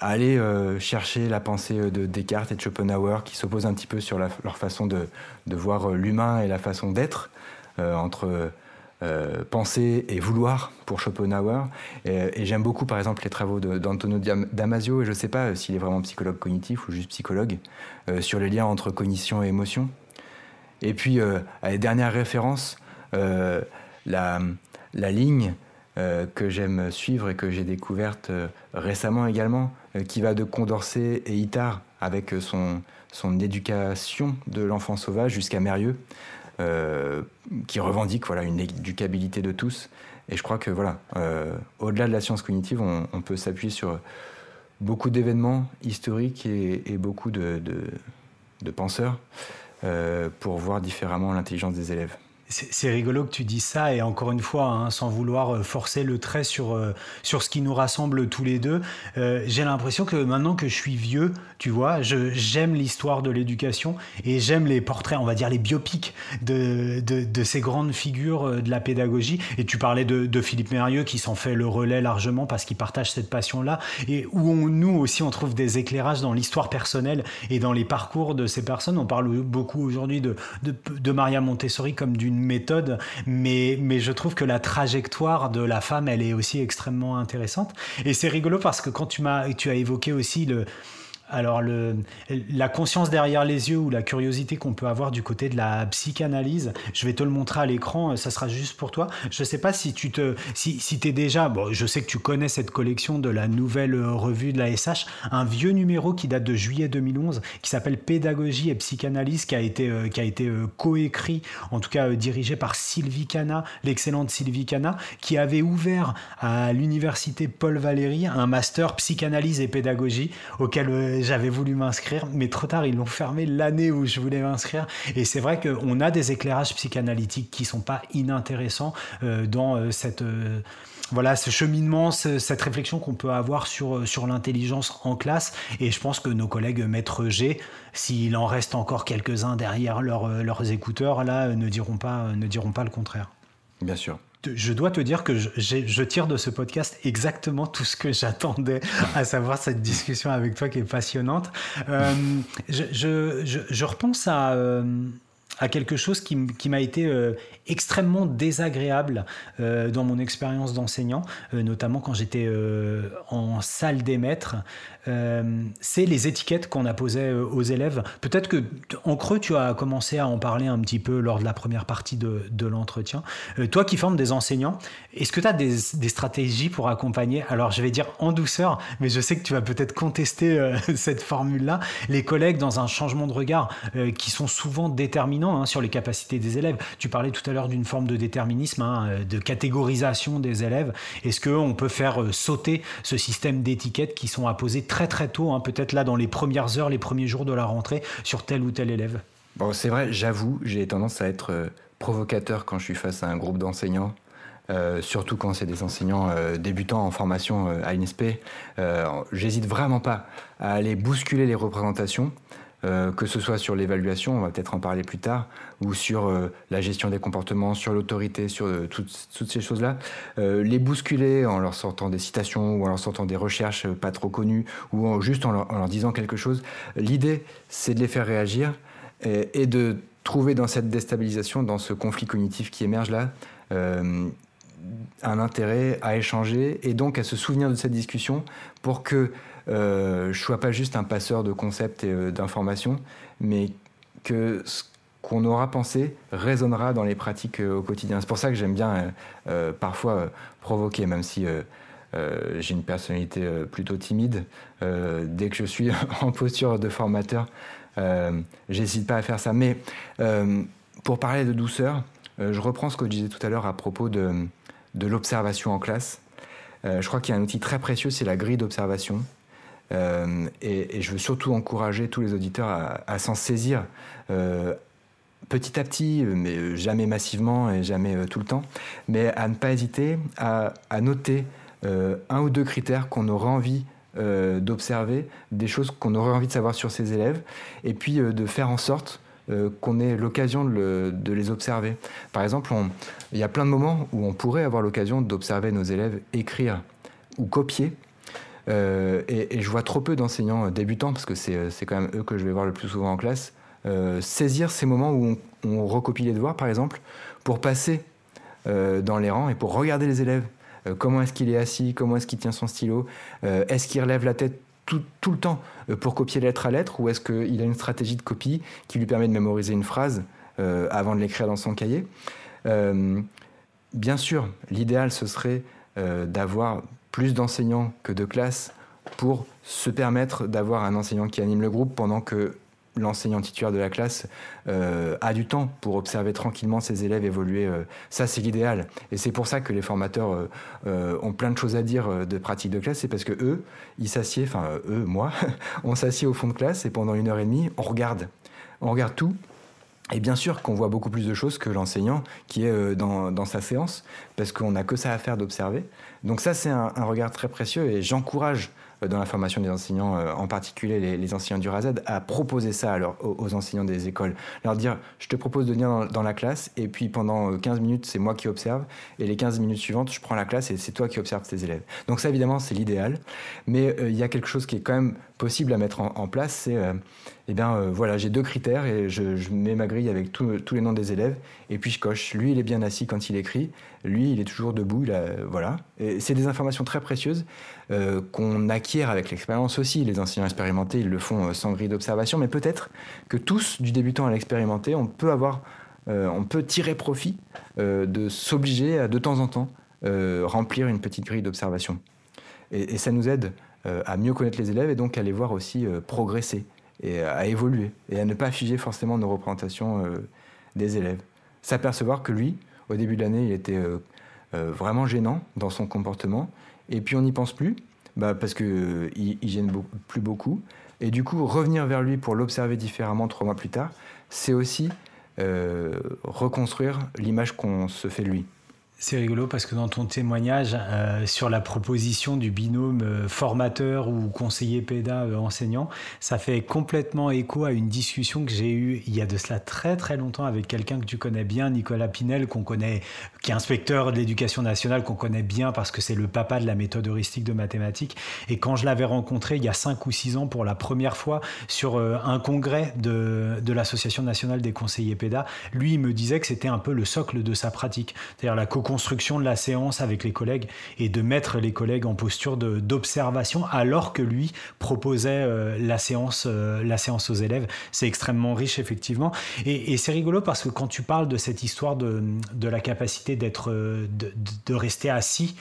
aller chercher la pensée de Descartes et de Schopenhauer qui s'opposent un petit peu sur leur façon de, de voir l'humain et la façon d'être entre euh, penser et vouloir pour Schopenhauer. Et, j'aime beaucoup, par exemple, les travaux d'Antonio Damasio, et je ne sais pas s'il est vraiment psychologue cognitif ou juste psychologue, euh, sur les liens entre cognition et émotion. Et puis, euh, à les dernières références, la, la, ligne que j'aime suivre et que j'ai découverte récemment également, qui va de Condorcet et Itard avec son, son éducation de l'enfant sauvage jusqu'à Mérieux. Qui revendique voilà, une éducabilité de tous. Et je crois que voilà, au-delà de la science cognitive, on, peut s'appuyer sur beaucoup d'événements historiques et, beaucoup de, de penseurs pour voir différemment l'intelligence des élèves. C'est rigolo que tu dis ça et encore une fois, hein, sans vouloir euh, forcer le trait sur, euh, sur ce qui nous rassemble tous les deux, euh, j'ai l'impression que maintenant que je suis vieux, tu vois, j'aime l'histoire de l'éducation et j'aime les portraits, on va dire les biopics de, de, ces grandes figures de la pédagogie. Et tu parlais de, Philippe Mérieux qui s'en fait le relais largement parce qu'il partage cette passion-là et où nous aussi on trouve des éclairages dans l'histoire personnelle et dans les parcours de ces personnes. On parle beaucoup aujourd'hui de, de Maria Montessori comme d'une méthode, mais, mais je trouve que la trajectoire de la femme, elle est aussi extrêmement intéressante. Et c'est rigolo parce que quand tu, m'as, tu as évoqué aussi le, alors, la conscience derrière les yeux ou la curiosité qu'on peut avoir du côté de la psychanalyse, je vais te le montrer à l'écran, ça sera juste pour toi. Je ne sais pas si tu te, si, si es déjà, bon, je sais que tu connais cette collection de la nouvelle revue de la SH, un vieux numéro qui date de juillet 2011, qui s'appelle Pédagogie et psychanalyse, qui a été, euh, été euh, coécrit, en tout cas euh, dirigé par Sylvie Cana, l'excellente Sylvie Cana, qui avait ouvert à l'université Paul Valéry un master psychanalyse et pédagogie auquel j'avais voulu m'inscrire, mais trop tard, ils l'ont fermé l'année où je voulais m'inscrire. Et c'est vrai qu'on a des éclairages psychanalytiques qui sont pas inintéressants euh, dans euh, cette... Euh, voilà, ce cheminement, cette réflexion qu'on peut avoir sur, sur l'intelligence en classe. Et je pense que nos collègues maître G, s'il en reste encore quelques-uns derrière leurs écouteurs, là, ne diront, pas, ne diront pas le contraire. Bien sûr je dois te dire que je, tire de ce podcast exactement tout ce que j'attendais, à savoir cette discussion avec toi qui est passionnante. Euh, je, repense à, euh, à quelque chose qui, m'a été euh, extrêmement désagréable euh, dans mon expérience d'enseignant, euh, notamment quand j'étais en salle des maîtres. c'est les étiquettes qu'on a posées aux élèves. Peut-être que en creux, tu as commencé à en parler un petit peu lors de la première partie de, l'entretien. toi qui formes des enseignants, est-ce que tu as des, stratégies pour accompagner? Alors je vais dire en douceur, mais je sais que tu vas peut-être contester *laughs* cette formule-là. Les collègues dans un changement de regard qui sont souvent déterminants Hein, sur les capacités des élèves. Tu parlais tout à l'heure d'une forme de déterminisme, hein, euh, de catégorisation des élèves. Est-ce qu'on peut faire euh, sauter ce système d'étiquettes qui sont apposées très très tôt, hein, peut-être là dans les premières heures, les premiers jours de la rentrée, sur tel ou tel élève? Bon, c'est vrai, j'avoue, j'ai tendance à être euh, provocateur quand je suis face à un groupe d'enseignants. surtout quand c'est des enseignants débutants en formation à INSP. J'hésite vraiment pas à aller bousculer les représentations. Euh, que ce soit sur l'évaluation, on va peut-être en parler plus tard, ou sur euh, la gestion des comportements, sur l'autorité, sur euh, toutes, ces choses-là, les bousculer en leur sortant des citations ou en leur sortant des recherches pas trop connues, ou juste en leur, disant quelque chose. L'idée, c'est de les faire réagir et, de trouver dans cette déstabilisation, dans ce conflit cognitif qui émerge là, un intérêt à échanger et donc à se souvenir de cette discussion pour que je ne sois pas juste un passeur de concepts et euh, d'informations, mais que ce qu'on aura pensé résonnera dans les pratiques euh, au quotidien. C'est pour ça que j'aime bien parfois provoquer, même si j'ai une personnalité plutôt timide. dès que je suis *laughs* en posture de formateur, j'hésite pas à faire ça. Mais pour parler de douceur, je reprends ce que je disais tout à l'heure à propos de l'observation en classe. je crois qu'il y a un outil très précieux, c'est la grille d'observation. Euh, et, je veux surtout encourager tous les auditeurs à, s'en saisir euh, petit à petit, mais jamais massivement et jamais euh, tout le temps, mais à ne pas hésiter à, noter un ou deux critères qu'on aurait envie d'observer, des choses qu'on aurait envie de savoir sur ses élèves, et puis de faire en sorte qu'on ait l'occasion de, de, les observer. Par exemple, il y a plein de moments où on pourrait avoir l'occasion d'observer nos élèves écrire ou copier euh, et, je vois trop peu d'enseignants débutants, parce que c'est quand même eux que je vais voir le plus souvent en classe, euh, saisir ces moments où on, recopie les devoirs, par exemple, pour passer euh, dans les rangs et pour regarder les élèves. comment est-ce qu'il est assis Comment est-ce qu'il tient son stylo Est-ce qu'il relève la tête tout, tout, le temps pour copier lettre à lettre ou est-ce qu'il a une stratégie de copie qui lui permet de mémoriser une phrase avant de l'écrire dans son cahier? Bien sûr, l'idéal, ce serait d'avoir plus d'enseignants que de classes pour se permettre d'avoir un enseignant qui anime le groupe pendant que l'enseignant titulaire de la classe euh, a du temps pour observer tranquillement ses élèves évoluer. Euh, ça, c'est l'idéal. Et c'est pour ça que les formateurs euh, ont plein de choses à dire de pratique de classe. C'est parce que eux, ils s'assiedent, enfin eux, moi, *laughs* on s'assied au fond de classe et pendant une heure et demie, on regarde. On regarde tout. Et bien sûr qu'on voit beaucoup plus de choses que l'enseignant qui est dans, dans, sa séance, parce qu'on n'a que ça à faire d'observer. Donc ça, c'est un, regard très précieux et j'encourage euh, dans la formation des enseignants, euh, en particulier les, enseignants du RASED, à proposer ça aux, enseignants des écoles. Leur dire, je te propose de venir dans, la classe, et puis pendant 15 euh, minutes, c'est moi qui observe, et les 15 minutes suivantes, je prends la classe, et c'est toi qui observes tes élèves. Donc ça, évidemment, c'est l'idéal, mais il y a quelque chose qui est quand même possible à mettre en, place, c'est, eh bien, voilà, j'ai deux critères, et je, mets ma grille avec tous les noms des élèves, et puis je coche. Lui, il est bien assis quand il écrit, lui, il est toujours debout, voilà. C'est des informations très précieuses qu'on acquiert avec l'expérience aussi. Les enseignants expérimentés, ils le font euh, sans grille d'observation, mais peut-être que tous, du débutant à l'expérimenté, on peut avoir, euh, on peut tirer profit euh, de s'obliger à de temps en temps remplir une petite grille d'observation. Et, ça nous aide à mieux connaître les élèves et donc à les voir aussi progresser et à évoluer et à ne pas figer forcément nos représentations des élèves. S'apercevoir que lui, au début de l'année, il était vraiment gênant dans son comportement et puis on n'y pense plus bah, Parce qu'il euh, il gêne plus beaucoup. Et du coup, revenir vers lui pour l'observer différemment trois mois plus tard, c'est aussi euh, reconstruire l'image qu'on se fait de lui. C'est rigolo parce que dans ton témoignage euh, sur la proposition du binôme euh, formateur ou conseiller PEDA euh, enseignant, ça fait complètement écho à une discussion que j'ai eue il y a de cela très très longtemps avec quelqu'un que tu connais bien, Nicolas Pinel, qu'on connaît, qui est inspecteur de l'éducation nationale, qu'on connaît bien parce que c'est le papa de la méthode heuristique de mathématiques. Et quand je l'avais rencontré il y a cinq ou six ans pour la première fois sur un congrès de, de l'Association nationale des conseillers PEDA, lui il me disait que c'était un peu le socle de sa pratique, c'est-à-dire la co construction de la séance avec les collègues et de mettre les collègues en posture d'observation alors que lui proposait euh, la, séance, euh, la séance aux élèves. C'est extrêmement riche, effectivement. Et, c'est rigolo parce que quand tu parles de cette histoire de, de la capacité d'être, euh, de, rester assis,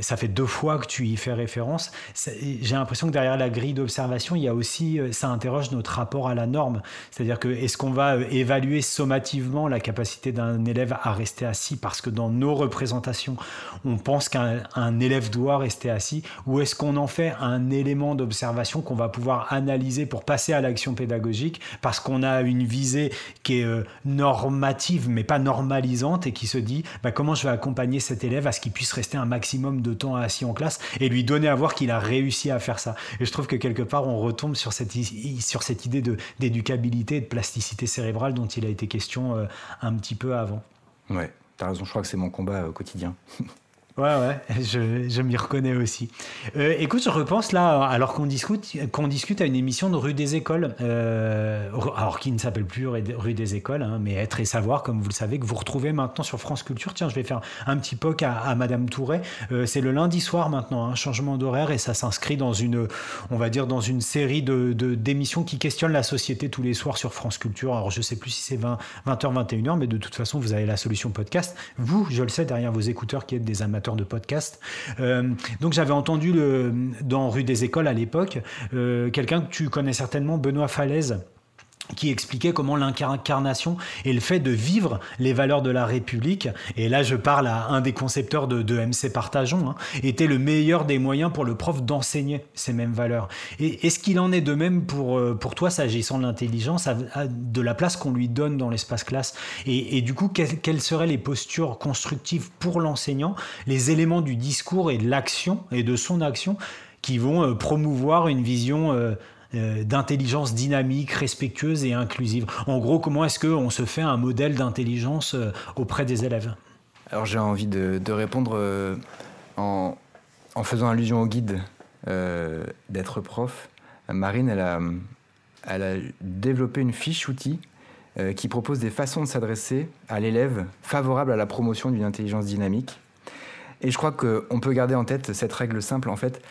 ça fait deux fois que tu y fais référence. J'ai l'impression que derrière la grille d'observation, il y a aussi, euh, ça interroge notre rapport à la norme. C'est-à-dire que est-ce qu'on va euh, évaluer sommativement la capacité d'un élève à rester assis parce que dans nos représentations, on pense qu'un élève doit rester assis, ou est-ce qu'on en fait un élément d'observation qu'on va pouvoir analyser pour passer à l'action pédagogique parce qu'on a une visée qui est normative mais pas normalisante et qui se dit bah, comment je vais accompagner cet élève à ce qu'il puisse rester un maximum de temps assis en classe et lui donner à voir qu'il a réussi à faire ça. Et je trouve que quelque part, on retombe sur cette, sur cette idée d'éducabilité et de plasticité cérébrale dont il a été question euh, un petit peu avant. Ouais, as raison, je crois que c'est mon combat au quotidien. *laughs* Ouais, ouais, *laughs* je, je m'y reconnais aussi. Euh, écoute, je repense là, alors qu'on discute, qu'on discute à une émission de Rue des Écoles, euh, alors qui ne s'appelle plus Rue des Écoles, hein, mais Être et Savoir, comme vous le savez, que vous retrouvez maintenant sur France Culture. Tiens, je vais faire un petit poc à, Madame Touret. Euh, c'est le lundi soir maintenant, un hein, changement d'horaire, et ça s'inscrit dans une, on va dire, dans une série de, d'émissions qui questionnent la société tous les soirs sur France Culture. Alors, je sais plus si c'est 20, 20h, 21h, mais de toute façon, vous avez la solution podcast. Vous, je le sais, derrière vos écouteurs qui êtes des amateurs de podcast. Euh, donc j'avais entendu dans Rue des Écoles à l'époque, euh, quelqu'un que tu connais certainement, Benoît Falaise qui expliquait comment l'incarnation et le fait de vivre les valeurs de la République, et là je parle à un des concepteurs de, MC Partageons, hein, était le meilleur des moyens pour le prof d'enseigner ces mêmes valeurs. Est-ce qu'il en est de même pour, euh, pour toi, s'agissant de l'intelligence, de la place qu'on lui donne dans l'espace classe? Et, du coup, quelles, seraient les postures constructives pour l'enseignant, les éléments du discours et de l'action et de son action qui vont euh, promouvoir une vision... Euh, euh, d'intelligence dynamique, respectueuse et inclusive. En gros, comment est-ce qu'on se fait un modèle d'intelligence euh, auprès des élèves? Alors j'ai envie de, répondre euh, en, faisant allusion au guide d'être prof. Marine, elle a, développé une fiche outil qui propose des façons de s'adresser à l'élève favorable à la promotion d'une intelligence dynamique. Et je crois qu'on peut garder en tête cette règle simple, en fait.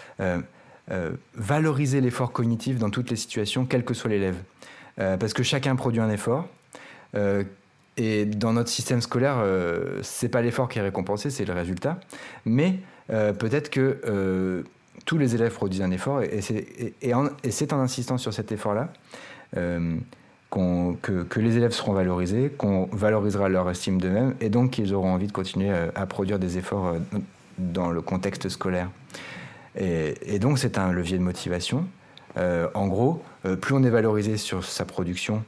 Valoriser l'effort cognitif dans toutes les situations, quel que soit l'élève. Euh, parce que chacun produit un effort. Euh, et dans notre système scolaire, c'est pas l'effort qui est récompensé, c'est le résultat. Mais peut-être que tous les élèves produisent un effort, et, c'est en, insistant sur cet effort-là que, les élèves seront valorisés, qu'on valorisera leur estime d'eux-mêmes et donc qu'ils auront envie de continuer à produire des efforts dans le contexte scolaire. Et, donc c'est un levier de motivation. en gros, plus on est valorisé sur sa production,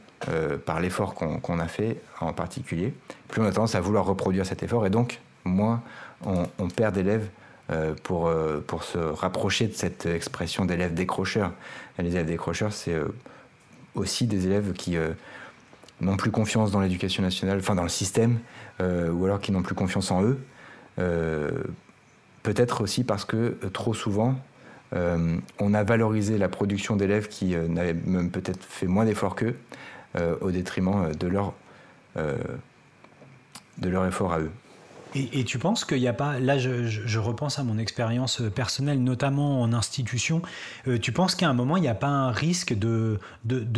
par l'effort qu'on a fait en particulier, plus on a tendance à vouloir reproduire cet effort et donc moins on, perd d'élèves euh, pour, euh, pour se rapprocher de cette expression d'élèves décrocheurs. les élèves décrocheurs, c'est euh, aussi des élèves qui n'ont plus confiance dans l'éducation nationale, enfin dans le système, ou alors qui n'ont plus confiance en eux. Peut-être aussi parce que trop souvent, on a valorisé la production d'élèves qui n'avaient même peut-être fait moins d'efforts qu'eux, au détriment de leur, de leur effort à eux. Et, tu penses qu'il n'y a pas, là je, repense à mon expérience personnelle, notamment en institution, euh, tu penses qu'à un moment il n'y a pas un risque de,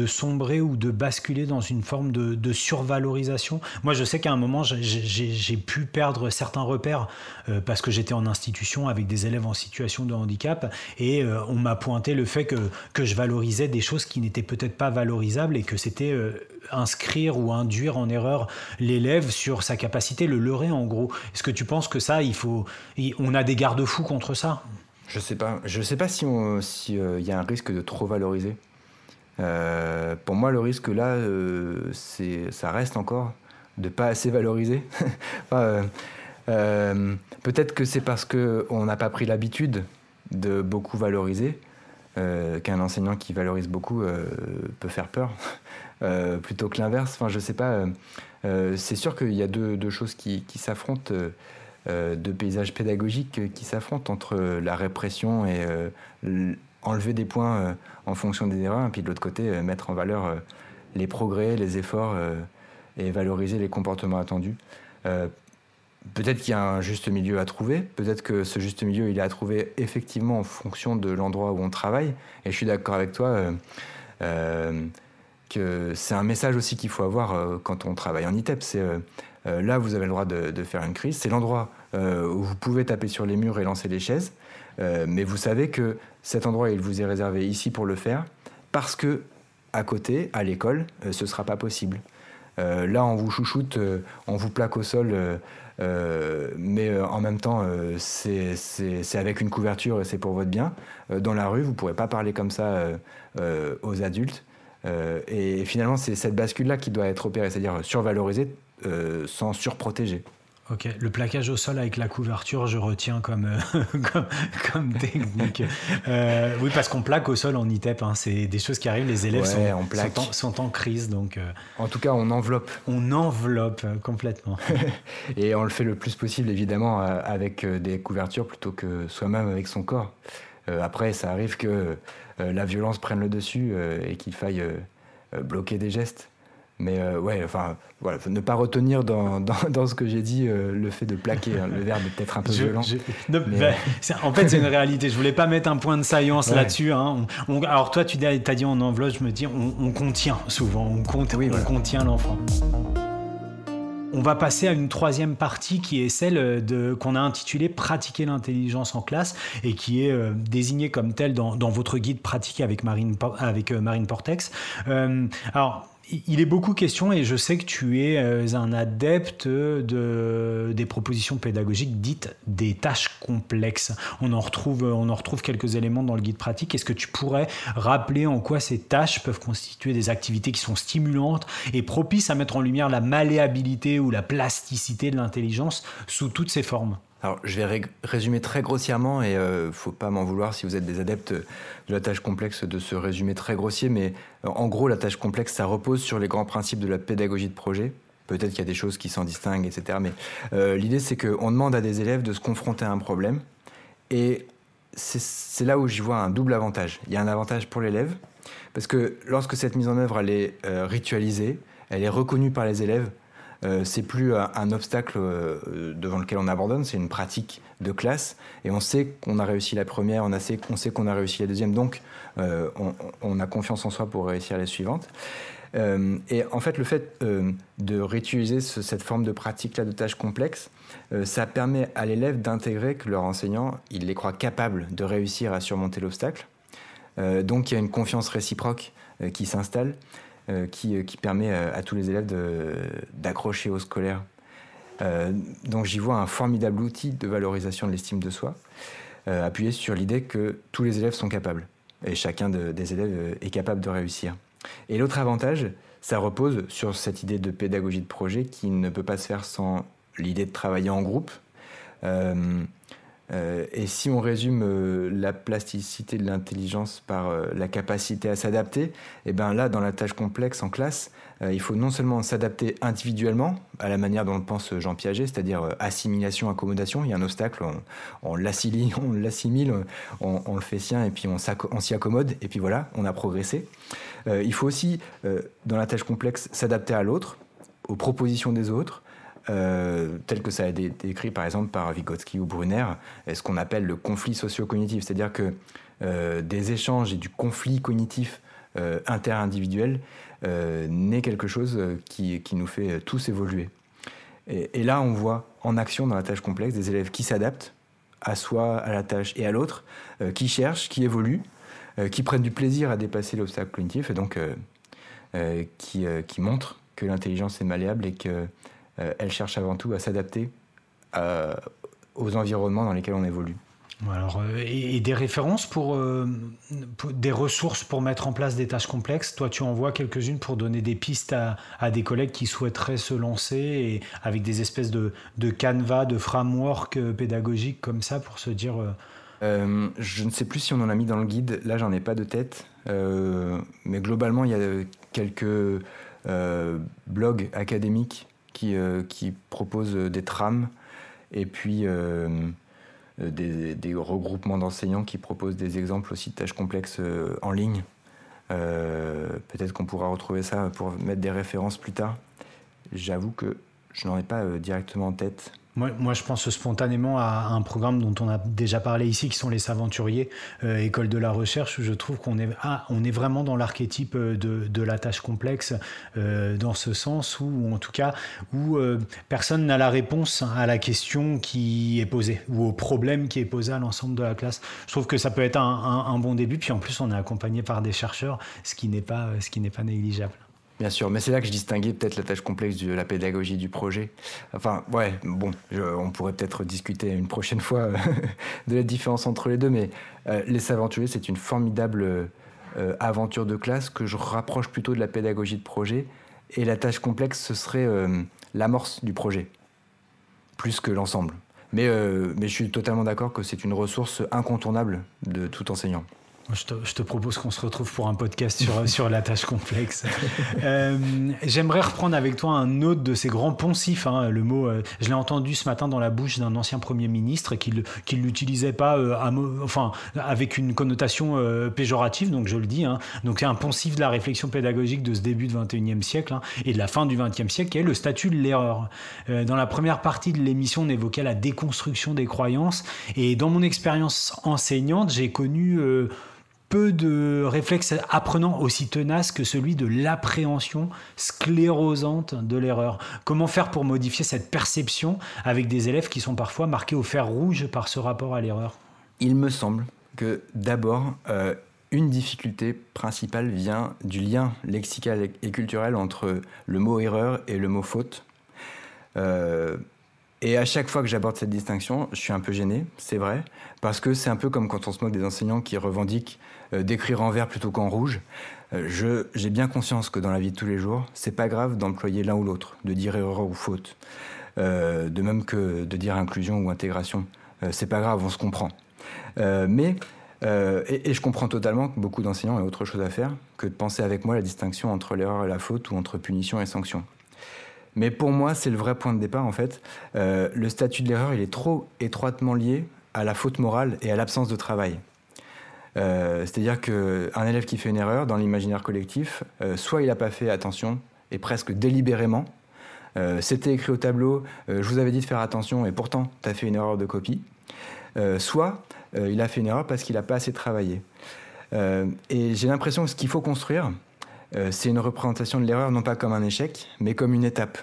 sombrer ou de basculer dans une forme de, survalorisation? Moi je sais qu'à un moment j'ai pu perdre certains repères euh, parce que j'étais en institution avec des élèves en situation de handicap et euh, on m'a pointé le fait que, que je valorisais des choses qui n'étaient peut-être pas valorisables et que c'était inscrire ou induire en erreur l'élève sur sa capacité, le leurrer en gros. Est-ce que tu penses que ça, il faut, on a des garde-fous contre ça? Je sais pas. Je sais pas si il euh, y a un risque de trop valoriser. Euh, pour moi, le risque là, euh, c'est, ça reste encore de pas assez valoriser. *laughs* peut-être que c'est parce que on n'a pas pris l'habitude de beaucoup valoriser. Qu'un enseignant qui valorise beaucoup peut faire peur. *laughs* Euh, plutôt que l'inverse. Enfin, je sais pas. Euh, euh, c'est sûr qu'il y a deux, choses qui, s'affrontent, deux paysages pédagogiques qui s'affrontent entre la répression et enlever des points en fonction des erreurs, et puis de l'autre côté, mettre en valeur les progrès, les efforts et valoriser les comportements attendus. Peut-être qu'il y a un juste milieu à trouver, peut-être que ce juste milieu, il est à trouver effectivement en fonction de l'endroit où on travaille. Et je suis d'accord avec toi, c'est un message aussi qu'il faut avoir euh, quand on travaille en ITEP. C'est euh, euh, là, vous avez le droit de, faire une crise. C'est l'endroit où vous pouvez taper sur les murs et lancer les chaises. mais vous savez que cet endroit, il vous est réservé ici pour le faire, parce que à côté, à l'école, ce ne sera pas possible. Là, on vous chouchoute, on vous plaque au sol, mais en même temps, c'est avec une couverture et c'est pour votre bien. dans la rue, vous ne pourrez pas parler comme ça aux adultes. Euh, et finalement, c'est cette bascule-là qui doit être opérée, c'est-à-dire survaloriser euh, sans surprotéger. Ok, le plaquage au sol avec la couverture, je retiens comme, euh, *laughs* comme, technique. oui, parce qu'on plaque au sol en ITEP, hein, c'est des choses qui arrivent, les élèves sont, sont, en, crise. Donc, en tout cas, on enveloppe. On enveloppe complètement. *laughs* Et on le fait le plus possible, évidemment, avec des couvertures plutôt que soi-même avec son corps. après, ça arrive que euh, la violence prenne le dessus euh, et qu'il faille euh, bloquer des gestes. Mais ouais, enfin, voilà, ne pas retenir *laughs* dans, dans, ce que j'ai dit le fait de plaquer. Hein, le verbe peut-être un peu violent. Ben, en fait, c'est une *laughs* réalité. Je voulais pas mettre un point de saillance là-dessus. Hein. alors toi, tu as dit on enveloppe, je me dis on, contient souvent, on, compte, oui, on contient l'enfant. On va passer à une troisième partie qui est celle de, qu'on a intitulée Pratiquer l'intelligence en classe et qui est euh, désignée comme telle dans, votre guide Pratiquer avec Marine, avec, euh, Marine Portex. Euh, alors, il est beaucoup question, et je sais que tu es euh, un adepte de, des propositions pédagogiques dites des tâches complexes. On en, retrouve, on en retrouve quelques éléments dans le guide pratique. Est-ce que tu pourrais rappeler en quoi ces tâches peuvent constituer des activités qui sont stimulantes et propices à mettre en lumière la malléabilité ou la plasticité de l'intelligence sous toutes ses formes? Alors, je vais résumer très grossièrement et euh, faut pas m'en vouloir si vous êtes des adeptes de la tâche complexe de se résumer très grossier, mais euh, en gros, la tâche complexe, ça repose sur les grands principes de la pédagogie de projet. Peut-être qu'il y a des choses qui s'en distinguent, etc. Mais euh, l'idée, c'est qu'on demande à des élèves de se confronter à un problème et c'est là où j'y vois un double avantage. Il y a un avantage pour l'élève, parce que lorsque cette mise en œuvre elle est ritualisée, elle est reconnue par les élèves, euh, c'est plus un, obstacle euh, devant lequel on abandonne, c'est une pratique de classe. Et on sait qu'on a réussi la première, on, sait qu'on a réussi la deuxième, donc euh, on, a confiance en soi pour réussir la suivante. et en fait, le fait de réutiliser cette forme de pratique-là de tâches complexes, ça permet à l'élève d'intégrer que leur enseignant, il les croit capables de réussir à surmonter l'obstacle. donc il y a une confiance réciproque qui s'installe, qui, qui, permet à tous les élèves d'accrocher au scolaire. donc j'y vois un formidable outil de valorisation de l'estime de soi, appuyé sur l'idée que tous les élèves sont capables, et chacun des élèves est capable de réussir. Et l'autre avantage, ça repose sur cette idée de pédagogie de projet qui ne peut pas se faire sans l'idée de travailler en groupe. Euh, euh, et si on résume euh, la plasticité de l'intelligence par la capacité à s'adapter, et eh ben là, dans la tâche complexe en classe, il faut non seulement s'adapter individuellement, à la manière dont le pense Jean Piaget, c'est-à-dire assimilation, accommodation. Il y a un obstacle, on, on l'assimile, *laughs* on, on, le fait sien, et puis on s'y accommode, et puis voilà, on a progressé. il faut aussi, dans la tâche complexe, s'adapter à l'autre, aux propositions des autres, euh, tel que ça a été décrit par exemple par Vygotsky ou Brunner, ce qu'on appelle le conflit socio-cognitif, c'est-à-dire que euh, des échanges et du conflit cognitif euh, inter-individuel n'est quelque chose qui, nous fait tous évoluer. Et, là, on voit en action dans la tâche complexe des élèves qui s'adaptent à soi, à la tâche et à l'autre, qui cherchent, qui évoluent, qui prennent du plaisir à dépasser l'obstacle cognitif et donc qui, qui montrent que l'intelligence est malléable et que euh, elle cherche avant tout à s'adapter euh, aux environnements dans lesquels on évolue. Alors, euh, et, des références pour, des ressources pour mettre en place des tâches complexes? Toi, tu en vois quelques-unes pour donner des pistes à, des collègues qui souhaiteraient se lancer et avec des espèces de, de canevas, de framework pédagogiques comme ça pour se dire. je ne sais plus si on en a mis dans le guide. Là, j'en ai pas de tête. mais globalement, il y a quelques blogs académiques qui, euh, qui propose des trames et puis euh, des, regroupements d'enseignants qui proposent des exemples aussi de tâches complexes euh, en ligne. Peut-être qu'on pourra retrouver ça pour mettre des références plus tard. J'avoue que je n'en ai pas directement en tête. Moi, je pense spontanément à un programme dont on a déjà parlé ici, qui sont les Saventuriers, euh, école de la recherche, où je trouve qu'on est, ah, est vraiment dans l'archétype euh, de, la tâche complexe, euh, dans ce sens où, en tout cas, où personne n'a la réponse à la question qui est posée, ou au problème qui est posé à l'ensemble de la classe. Je trouve que ça peut être un, un, bon début, puis en plus, on est accompagné par des chercheurs, ce qui n'est pas, ce qui n'est pas négligeable. Bien sûr, mais c'est là que je distinguais peut-être la tâche complexe de la pédagogie du projet. Enfin, ouais, bon, on pourrait peut-être discuter une prochaine fois *laughs* de la différence entre les deux, mais euh, Les Saventuriers, c'est une formidable euh, aventure de classe que je rapproche plutôt de la pédagogie de projet. Et la tâche complexe, ce serait euh, l'amorce du projet, plus que l'ensemble. Mais je suis totalement d'accord que c'est une ressource incontournable de tout enseignant. Je te, propose qu'on se retrouve pour un podcast sur, *laughs* sur la tâche complexe. Euh, j'aimerais reprendre avec toi un autre de ces grands poncifs. Hein, le mot, euh, je l'ai entendu ce matin dans la bouche d'un ancien Premier ministre qui ne l'utilisait pas euh, enfin, avec une connotation péjorative, donc je le dis. Hein. Donc c'est un poncif de la réflexion pédagogique de ce début du 21e siècle hein, et de la fin du 20e siècle, qui est le statut de l'erreur. dans la première partie de l'émission, on évoquait la déconstruction des croyances. Et dans mon expérience enseignante, j'ai connu peu de réflexes apprenants aussi tenaces que celui de l'appréhension sclérosante de l'erreur. Comment faire pour modifier cette perception avec des élèves qui sont parfois marqués au fer rouge par ce rapport à l'erreur? Il me semble que d'abord, euh, une difficulté principale vient du lien lexical et culturel entre le mot erreur et le mot faute. Euh, et à chaque fois que j'aborde cette distinction, je suis un peu gêné, c'est vrai, parce que c'est un peu comme quand on se moque des enseignants qui revendiquent d'écrire en vert plutôt qu'en rouge. Euh, j'ai bien conscience que dans la vie de tous les jours, c'est pas grave d'employer l'un ou l'autre, de dire erreur ou faute, euh, de même que de dire inclusion ou intégration. c'est pas grave, on se comprend. mais et, et, je comprends totalement que beaucoup d'enseignants aient autre chose à faire que de penser avec moi la distinction entre l'erreur et la faute ou entre punition et sanction. Mais pour moi, c'est le vrai point de départ en fait. Euh, le statut de l'erreur, il est trop étroitement lié à la faute morale et à l'absence de travail. Euh, c'est-à-dire qu'un élève qui fait une erreur dans l'imaginaire collectif, euh, soit il n'a pas fait attention, et presque délibérément, c'était écrit au tableau, je vous avais dit de faire attention, et pourtant, tu as fait une erreur de copie, soit il a fait une erreur parce qu'il n'a pas assez travaillé. et j'ai l'impression que ce qu'il faut construire, euh, c'est une représentation de l'erreur non pas comme un échec, mais comme une étape.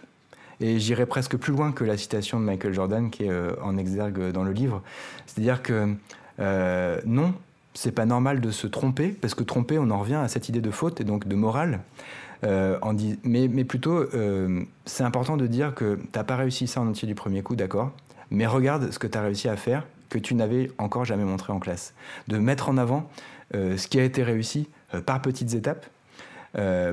Et j'irai presque plus loin que la citation de Michael Jordan qui est euh, en exergue dans le livre. C'est-à-dire que euh, non, c'est pas normal de se tromper, parce que tromper, on en revient à cette idée de faute et donc de morale. Euh, mais, plutôt, euh, c'est important de dire que tu n'as pas réussi ça en entier du premier coup, d'accord? Mais regarde ce que tu as réussi à faire que tu n'avais encore jamais montré en classe. De mettre en avant euh, ce qui a été réussi par petites étapes,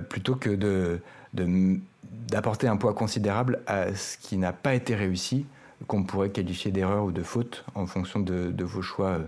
plutôt que de, d'apporter un poids considérable à ce qui n'a pas été réussi, qu'on pourrait qualifier d'erreur ou de faute en fonction de vos choix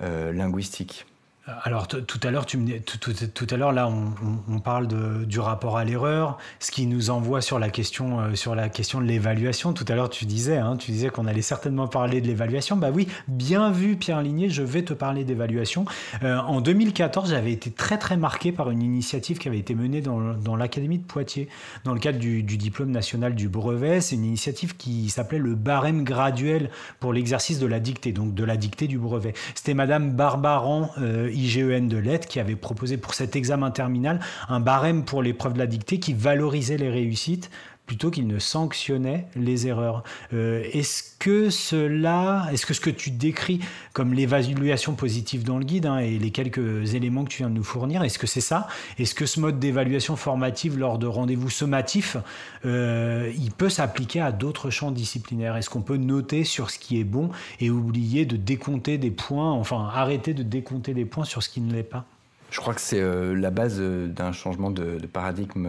linguistiques. Alors tout à l'heure, tu tout, tout, à l'heure là, on, parle du rapport à l'erreur, ce qui nous envoie sur la question euh, sur la question de l'évaluation. Tout à l'heure, tu disais, hein, tu disais qu'on allait certainement parler de l'évaluation. Bah oui, bien vu, Pierre Ligné, je vais te parler d'évaluation. Euh, en 2014, j'avais été très très marqué par une initiative qui avait été menée dans, l'académie de Poitiers, dans le cadre du, diplôme national du brevet. C'est une initiative qui s'appelait le barème graduel pour l'exercice de la dictée, donc de la dictée du brevet. C'était Madame Barbaran. Euh, IGEN de lettres qui avait proposé pour cet examen terminal un barème pour l'épreuve de la dictée qui valorisait les réussites plutôt qu'il ne sanctionnait les erreurs. Euh, est-ce que cela, est-ce que ce que tu décris comme l'évaluation positive dans le guide hein, et les quelques éléments que tu viens de nous fournir, est-ce que c'est ça? Est-ce que ce mode d'évaluation formative lors de rendez-vous sommatifs, euh, il peut s'appliquer à d'autres champs disciplinaires? Est-ce qu'on peut noter sur ce qui est bon et oublier de décompter des points, enfin arrêter de décompter des points sur ce qui ne l'est pas? Je crois que c'est euh, la base d'un changement de, de paradigme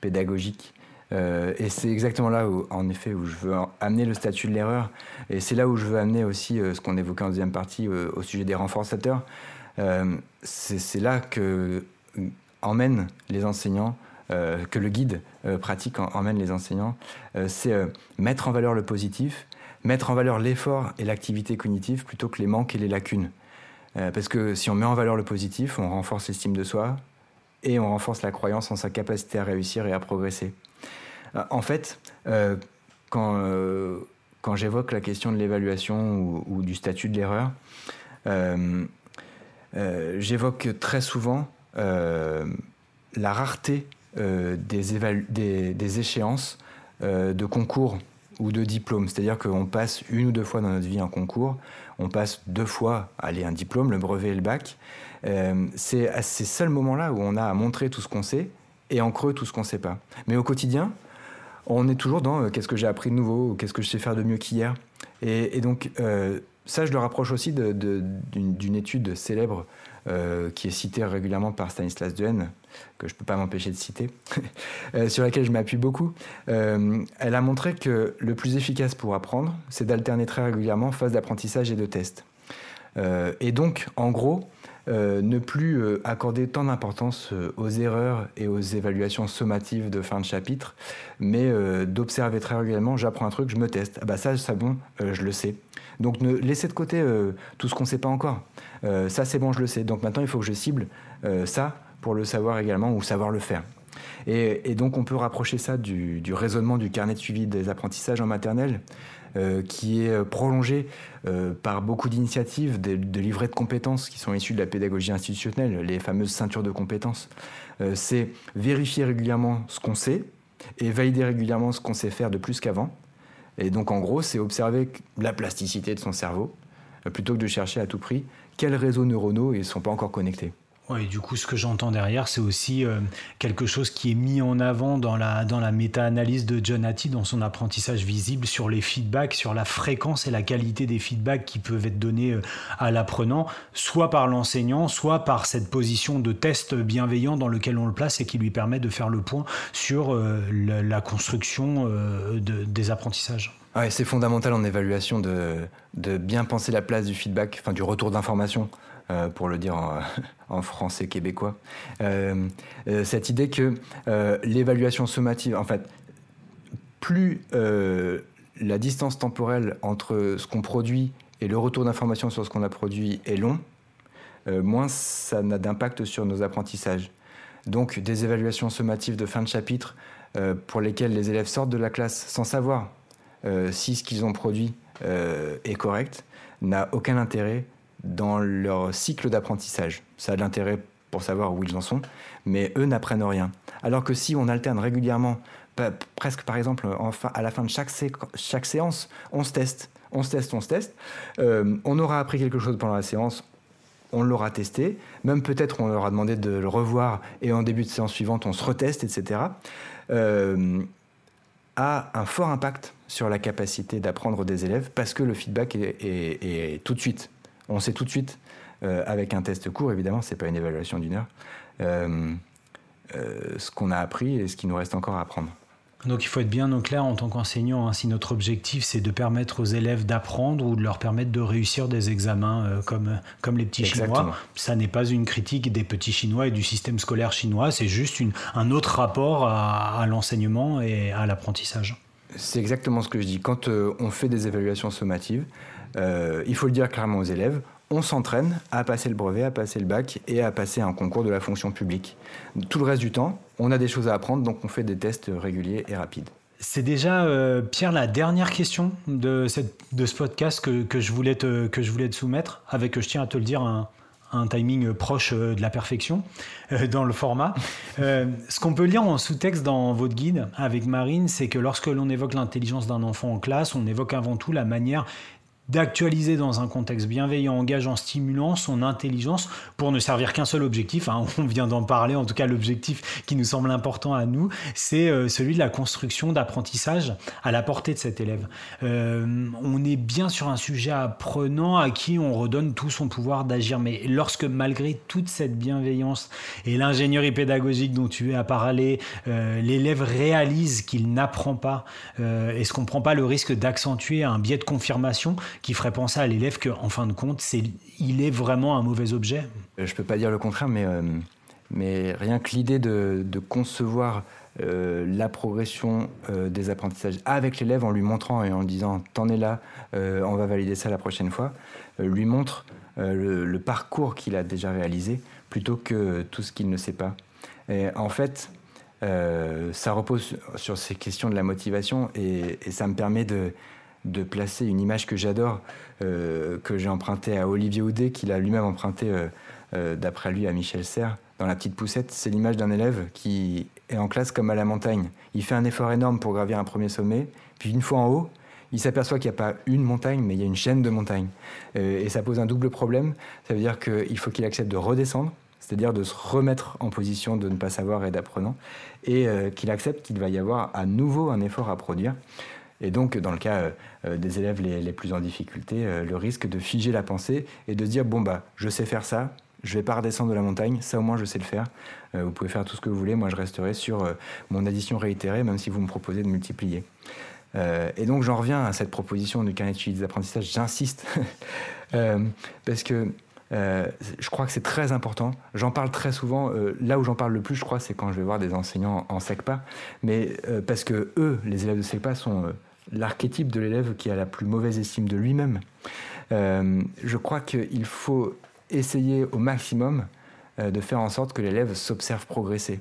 pédagogique. Euh, et c'est exactement là où, en effet, où je veux amener le statut de l'erreur. Et c'est là où je veux amener aussi euh, ce qu'on évoquait en deuxième partie euh, au sujet des renforçateurs. c'est là que emmènent les enseignants, que le guide pratique emmène les enseignants. c'est mettre en valeur le positif, mettre en valeur l'effort et l'activité cognitive plutôt que les manques et les lacunes. parce que si on met en valeur le positif, on renforce l'estime de soi et on renforce la croyance en sa capacité à réussir et à progresser. Euh, en fait, euh, quand, euh, quand j'évoque la question de l'évaluation ou, du statut de l'erreur, j'évoque très souvent la rareté des, échéances de concours ou de diplômes. C'est-à-dire qu'on passe une ou deux fois dans notre vie un concours, on passe deux fois allez, un diplôme, le brevet et le bac. c'est à ces seuls moments-là où on a à montrer tout ce qu'on sait et en creux tout ce qu'on ne sait pas. Mais au quotidien, on est toujours dans euh, qu'est-ce que j'ai appris de nouveau, qu'est-ce que je sais faire de mieux qu'hier. Et, donc, euh, ça, je le rapproche aussi d'une étude célèbre euh, qui est citée régulièrement par Stanislas Dehaene, que je ne peux pas m'empêcher de citer, *laughs* sur laquelle je m'appuie beaucoup. elle a montré que le plus efficace pour apprendre, c'est d'alterner très régulièrement phase d'apprentissage et de test. et donc, en gros, euh, ne plus euh, accorder tant d'importance euh, aux erreurs et aux évaluations sommatives de fin de chapitre, mais d'observer très régulièrement, j'apprends un truc, je me teste. Ah bah ça, c'est bon, je le sais. Donc ne laissez de côté tout ce qu'on ne sait pas encore. ça, c'est bon, je le sais. Donc maintenant, il faut que je cible ça pour le savoir également ou savoir le faire. Et, donc on peut rapprocher ça du, du, raisonnement du carnet de suivi des apprentissages en maternelle. Euh, qui est euh, prolongé euh, par beaucoup d'initiatives, de, livrets de compétences qui sont issus de la pédagogie institutionnelle, les fameuses ceintures de compétences. c'est vérifier régulièrement ce qu'on sait et valider régulièrement ce qu'on sait faire de plus qu'avant. Et donc en gros, c'est observer la plasticité de son cerveau, plutôt que de chercher à tout prix quels réseaux neuronaux ne sont pas encore connectés. Oui, du coup, ce que j'entends derrière, c'est aussi euh, quelque chose qui est mis en avant dans la, dans la méta-analyse de John Hattie, dans son apprentissage visible sur les feedbacks, sur la fréquence et la qualité des feedbacks qui peuvent être donnés euh, à l'apprenant, soit par l'enseignant, soit par cette position de test bienveillant dans lequel on le place et qui lui permet de faire le point sur euh, la, construction de, des apprentissages. Ouais, c'est fondamental en évaluation de, de bien penser la place du feedback, enfin du retour d'information euh, pour le dire *laughs* en, français québécois. Euh, euh, cette idée que l'évaluation sommative, en fait, plus la distance temporelle entre ce qu'on produit et le retour d'information sur ce qu'on a produit est long, moins ça n'a d'impact sur nos apprentissages. Donc des évaluations sommatives de fin de chapitre pour lesquelles les élèves sortent de la classe sans savoir si ce qu'ils ont produit est correct n'a aucun intérêt dans leur cycle d'apprentissage. Ça a de l'intérêt pour savoir où ils en sont, mais eux n'apprennent rien. Alors que si on alterne régulièrement, presque par exemple à la fin de chaque, séance, on se teste, on se teste, on se teste, euh, on aura appris quelque chose pendant la séance, on l'aura testé, même peut-être on leur a demandé de le revoir et en début de séance suivante on se reteste, etc., euh, a un fort impact sur la capacité d'apprendre des élèves parce que le feedback est, tout de suite. On sait tout de suite, euh, avec un test court évidemment, c'est pas une évaluation d'une heure, euh, ce qu'on a appris et ce qu'il nous reste encore à apprendre. Donc il faut être bien au clair en tant qu'enseignant. Hein, si notre objectif c'est de permettre aux élèves d'apprendre ou de leur permettre de réussir des examens euh, comme, comme les petits Chinois, ça n'est pas une critique des petits Chinois et du système scolaire chinois, c'est juste une, un autre rapport à, l'enseignement et à l'apprentissage. C'est exactement ce que je dis. Quand euh, on fait des évaluations sommatives, euh, il faut le dire clairement aux élèves, on s'entraîne à passer le brevet, à passer le bac et à passer un concours de la fonction publique. Tout le reste du temps, on a des choses à apprendre, donc on fait des tests réguliers et rapides. C'est déjà, euh, Pierre, la dernière question de, cette, de ce podcast que, je voulais te, que je voulais te soumettre, avec, je tiens à te le dire, un, timing proche euh, de la perfection euh, dans le format. *laughs* ce qu'on peut lire en sous-texte dans votre guide avec Marine, c'est que lorsque l'on évoque l'intelligence d'un enfant en classe, on évoque avant tout la manière d'actualiser dans un contexte bienveillant, engageant, stimulant son intelligence pour ne servir qu'un seul objectif. Hein. *laughs* on vient d'en parler, en tout cas l'objectif qui nous semble important à nous, c'est euh, celui de la construction d'apprentissage à la portée de cet élève. Euh, on est bien sur un sujet apprenant à qui on redonne tout son pouvoir d'agir, mais lorsque malgré toute cette bienveillance et l'ingénierie pédagogique dont tu as parlé, euh, l'élève réalise qu'il n'apprend pas, est-ce qu'on ne prend pas le risque d'accentuer un biais de confirmation qui ferait penser à l'élève qu'en fin de compte, c'est, il est vraiment un mauvais objet Je ne peux pas dire le contraire, mais, euh, mais rien que l'idée de, concevoir euh, la progression euh, des apprentissages avec l'élève en lui montrant et en lui disant T'en es là, on va valider ça la prochaine fois, lui montre le, parcours qu'il a déjà réalisé plutôt que tout ce qu'il ne sait pas. Et en fait, ça repose sur ces questions de la motivation et ça me permet de, de placer une image que j'adore, euh, que j'ai empruntée à Olivier Houdet, qu'il a lui-même emprunté euh, euh, d'après lui à Michel Serres, dans La Petite Poussette. C'est l'image d'un élève qui est en classe comme à la montagne. Il fait un effort énorme pour gravir un premier sommet, puis une fois en haut, il s'aperçoit qu'il n'y a pas une montagne, mais il y a une chaîne de montagnes. et ça pose un double problème. Ça veut dire qu'il faut qu'il accepte de redescendre, c'est-à-dire de se remettre en position de ne pas savoir et d'apprenant, et qu'il accepte qu'il va y avoir à nouveau un effort à produire. Et donc, dans le cas euh, euh, des élèves les, plus en difficulté, euh, le risque de figer la pensée et de se dire bon, bah, je sais faire ça, je vais pas redescendre de la montagne, ça au moins je sais le faire. vous pouvez faire tout ce que vous voulez, moi je resterai sur mon addition réitérée, même si vous me proposez de multiplier. et donc j'en reviens à cette proposition du carnet de des apprentissages, j'insiste, *laughs* parce que euh, je crois que c'est très important. J'en parle très souvent. Euh, là où j'en parle le plus, je crois, c'est quand je vais voir des enseignants en SECPA. Mais euh, parce que eux, les élèves de SECPA, sont l'archétype de l'élève qui a la plus mauvaise estime de lui-même. je crois qu'il faut essayer au maximum de faire en sorte que l'élève s'observe progresser.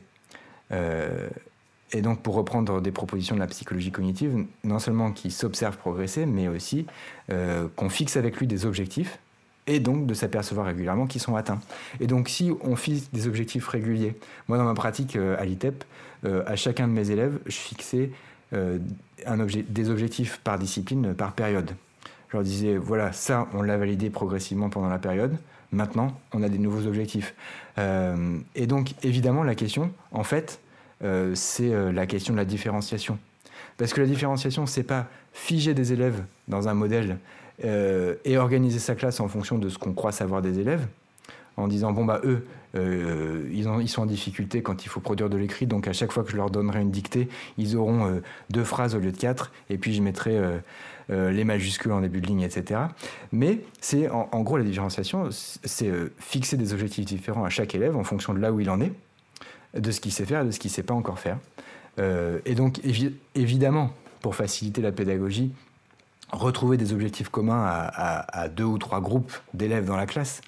et donc, pour reprendre des propositions de la psychologie cognitive, non seulement qu'il s'observe progresser, mais aussi qu'on fixe avec lui des objectifs et donc de s'apercevoir régulièrement qu'ils sont atteints. Et donc si on fixe des objectifs réguliers, moi dans ma pratique euh, à l'ITEP, euh, à chacun de mes élèves, je fixais euh, des objectifs par discipline, par période. Je leur disais, voilà, ça, on l'a validé progressivement pendant la période, maintenant, on a des nouveaux objectifs. et donc, évidemment, la question, en fait, c'est la question de la différenciation. Parce que la différenciation, c'est pas figer des élèves dans un modèle euh, et organiser sa classe en fonction de ce qu'on croit savoir des élèves, en disant bon bah eux euh, ils, ont, ils, sont en difficulté quand il faut produire de l'écrit, donc à chaque fois que je leur donnerai une dictée, ils auront euh, deux phrases au lieu de quatre, et puis je mettrai les majuscules en début de ligne, etc. Mais c'est en, gros la différenciation, c'est fixer des objectifs différents à chaque élève en fonction de là où il en est, de ce qu'il sait faire et de ce qu'il ne sait pas encore faire. et donc évidemment, pour faciliter la pédagogie, retrouver des objectifs communs à, deux ou trois groupes d'élèves dans la classe,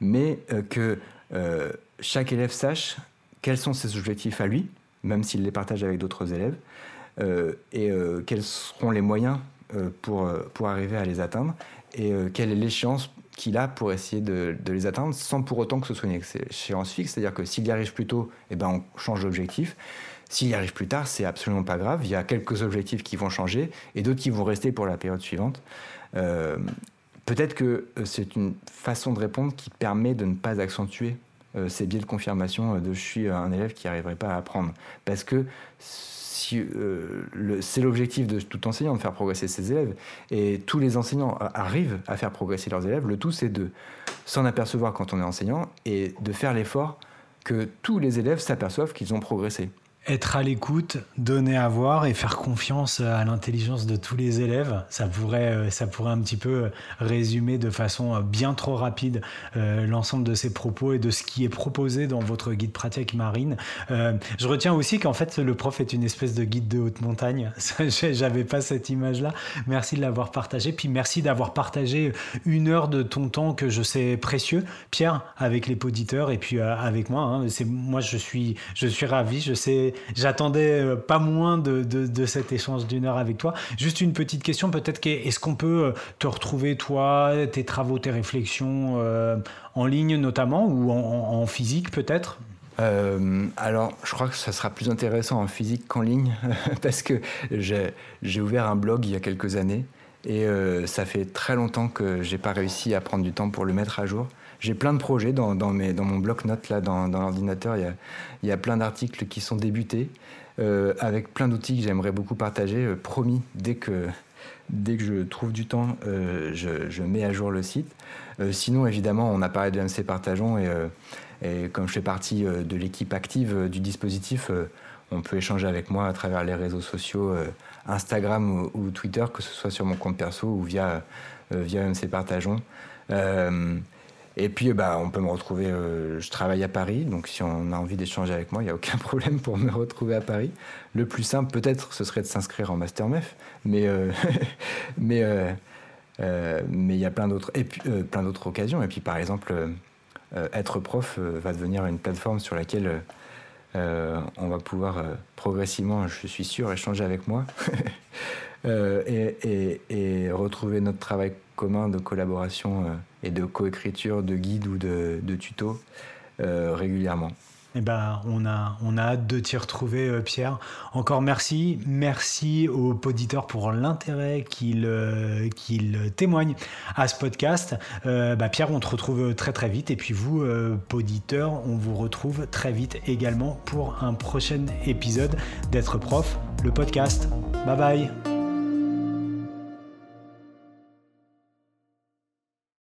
mais euh, que euh, chaque élève sache quels sont ses objectifs à lui, même s'il les partage avec d'autres élèves, euh, et quels seront les moyens pour, pour arriver à les atteindre, et quelle est l'échéance qu'il a pour essayer de, les atteindre sans pour autant que ce soit une échéance fixe. C'est-à-dire que s'il y arrive plus tôt, eh ben on change d'objectif. S'il y arrive plus tard, c'est absolument pas grave. Il y a quelques objectifs qui vont changer et d'autres qui vont rester pour la période suivante. Euh, peut-être que c'est une façon de répondre qui permet de ne pas accentuer ces biais de confirmation de je suis un élève qui n'arriverait pas à apprendre. Parce que euh, c'est l'objectif de tout enseignant de faire progresser ses élèves, et tous les enseignants arrivent à faire progresser leurs élèves, le tout c'est de s'en apercevoir quand on est enseignant et de faire l'effort que tous les élèves s'aperçoivent qu'ils ont progressé être à l'écoute, donner à voir et faire confiance à l'intelligence de tous les élèves, ça pourrait, euh, ça pourrait un petit peu résumer de façon euh, bien trop rapide euh, l'ensemble de ces propos et de ce qui est proposé dans votre guide pratique marine. je retiens aussi qu'en fait le prof est une espèce de guide de haute montagne. *laughs* J'avais pas cette image-là. Merci de l'avoir partagé. Puis merci d'avoir partagé une heure de ton temps que je sais précieux, Pierre, avec les auditeurs et puis avec moi. Hein. Moi je suis, je suis ravi. Je sais j'attendais euh, pas moins de, cet échange d'une heure avec toi. Juste une petite question, peut-être est-ce qu'on peut euh, te retrouver, toi, tes travaux, tes réflexions euh, en ligne notamment ou en, physique peut-être? Alors, je crois que ça sera plus intéressant en physique qu'en ligne, *laughs* parce que j'ai ouvert un blog il y a quelques années, et ça fait très longtemps que j'ai pas réussi à prendre du temps pour le mettre à jour j'ai plein de projets dans, dans, mon bloc-notes, là, dans, l'ordinateur. Il y, a, y a, plein d'articles qui sont débutés, euh, avec plein d'outils que j'aimerais beaucoup partager. Euh, promis, dès que, dès que je trouve du temps, euh, je, je, mets à jour le site. sinon, évidemment, on a parlé de MC Partageons, et, et comme je fais partie de l'équipe active du dispositif, on peut échanger avec moi à travers les réseaux sociaux, Instagram ou, ou, Twitter, que ce soit sur mon compte perso ou via, via MC Partageons. Et puis, bah, on peut me retrouver. Euh, je travaille à Paris, donc si on a envie d'échanger avec moi, il n'y a aucun *laughs* problème pour me retrouver à Paris. Le plus simple, peut-être, ce serait de s'inscrire en Master MEF, mais euh, *laughs* mais euh, mais il y a plein d'autres plein d'autres occasions. Et puis, par exemple, être prof va devenir une plateforme sur laquelle on va pouvoir progressivement, je suis sûr, échanger avec moi *laughs* et, et, et retrouver notre travail commun de collaboration euh, et de coécriture de guides ou de, de tutos euh, régulièrement. Eh ben, on a, on a hâte de t'y retrouver, euh, Pierre. Encore merci. Merci aux auditeurs pour l'intérêt qu'ils qu'il témoignent à ce podcast. bah, Pierre, on te retrouve très très vite. Et puis vous, auditeurs, on vous retrouve très vite également pour un prochain épisode d'être prof, le podcast. Bye bye.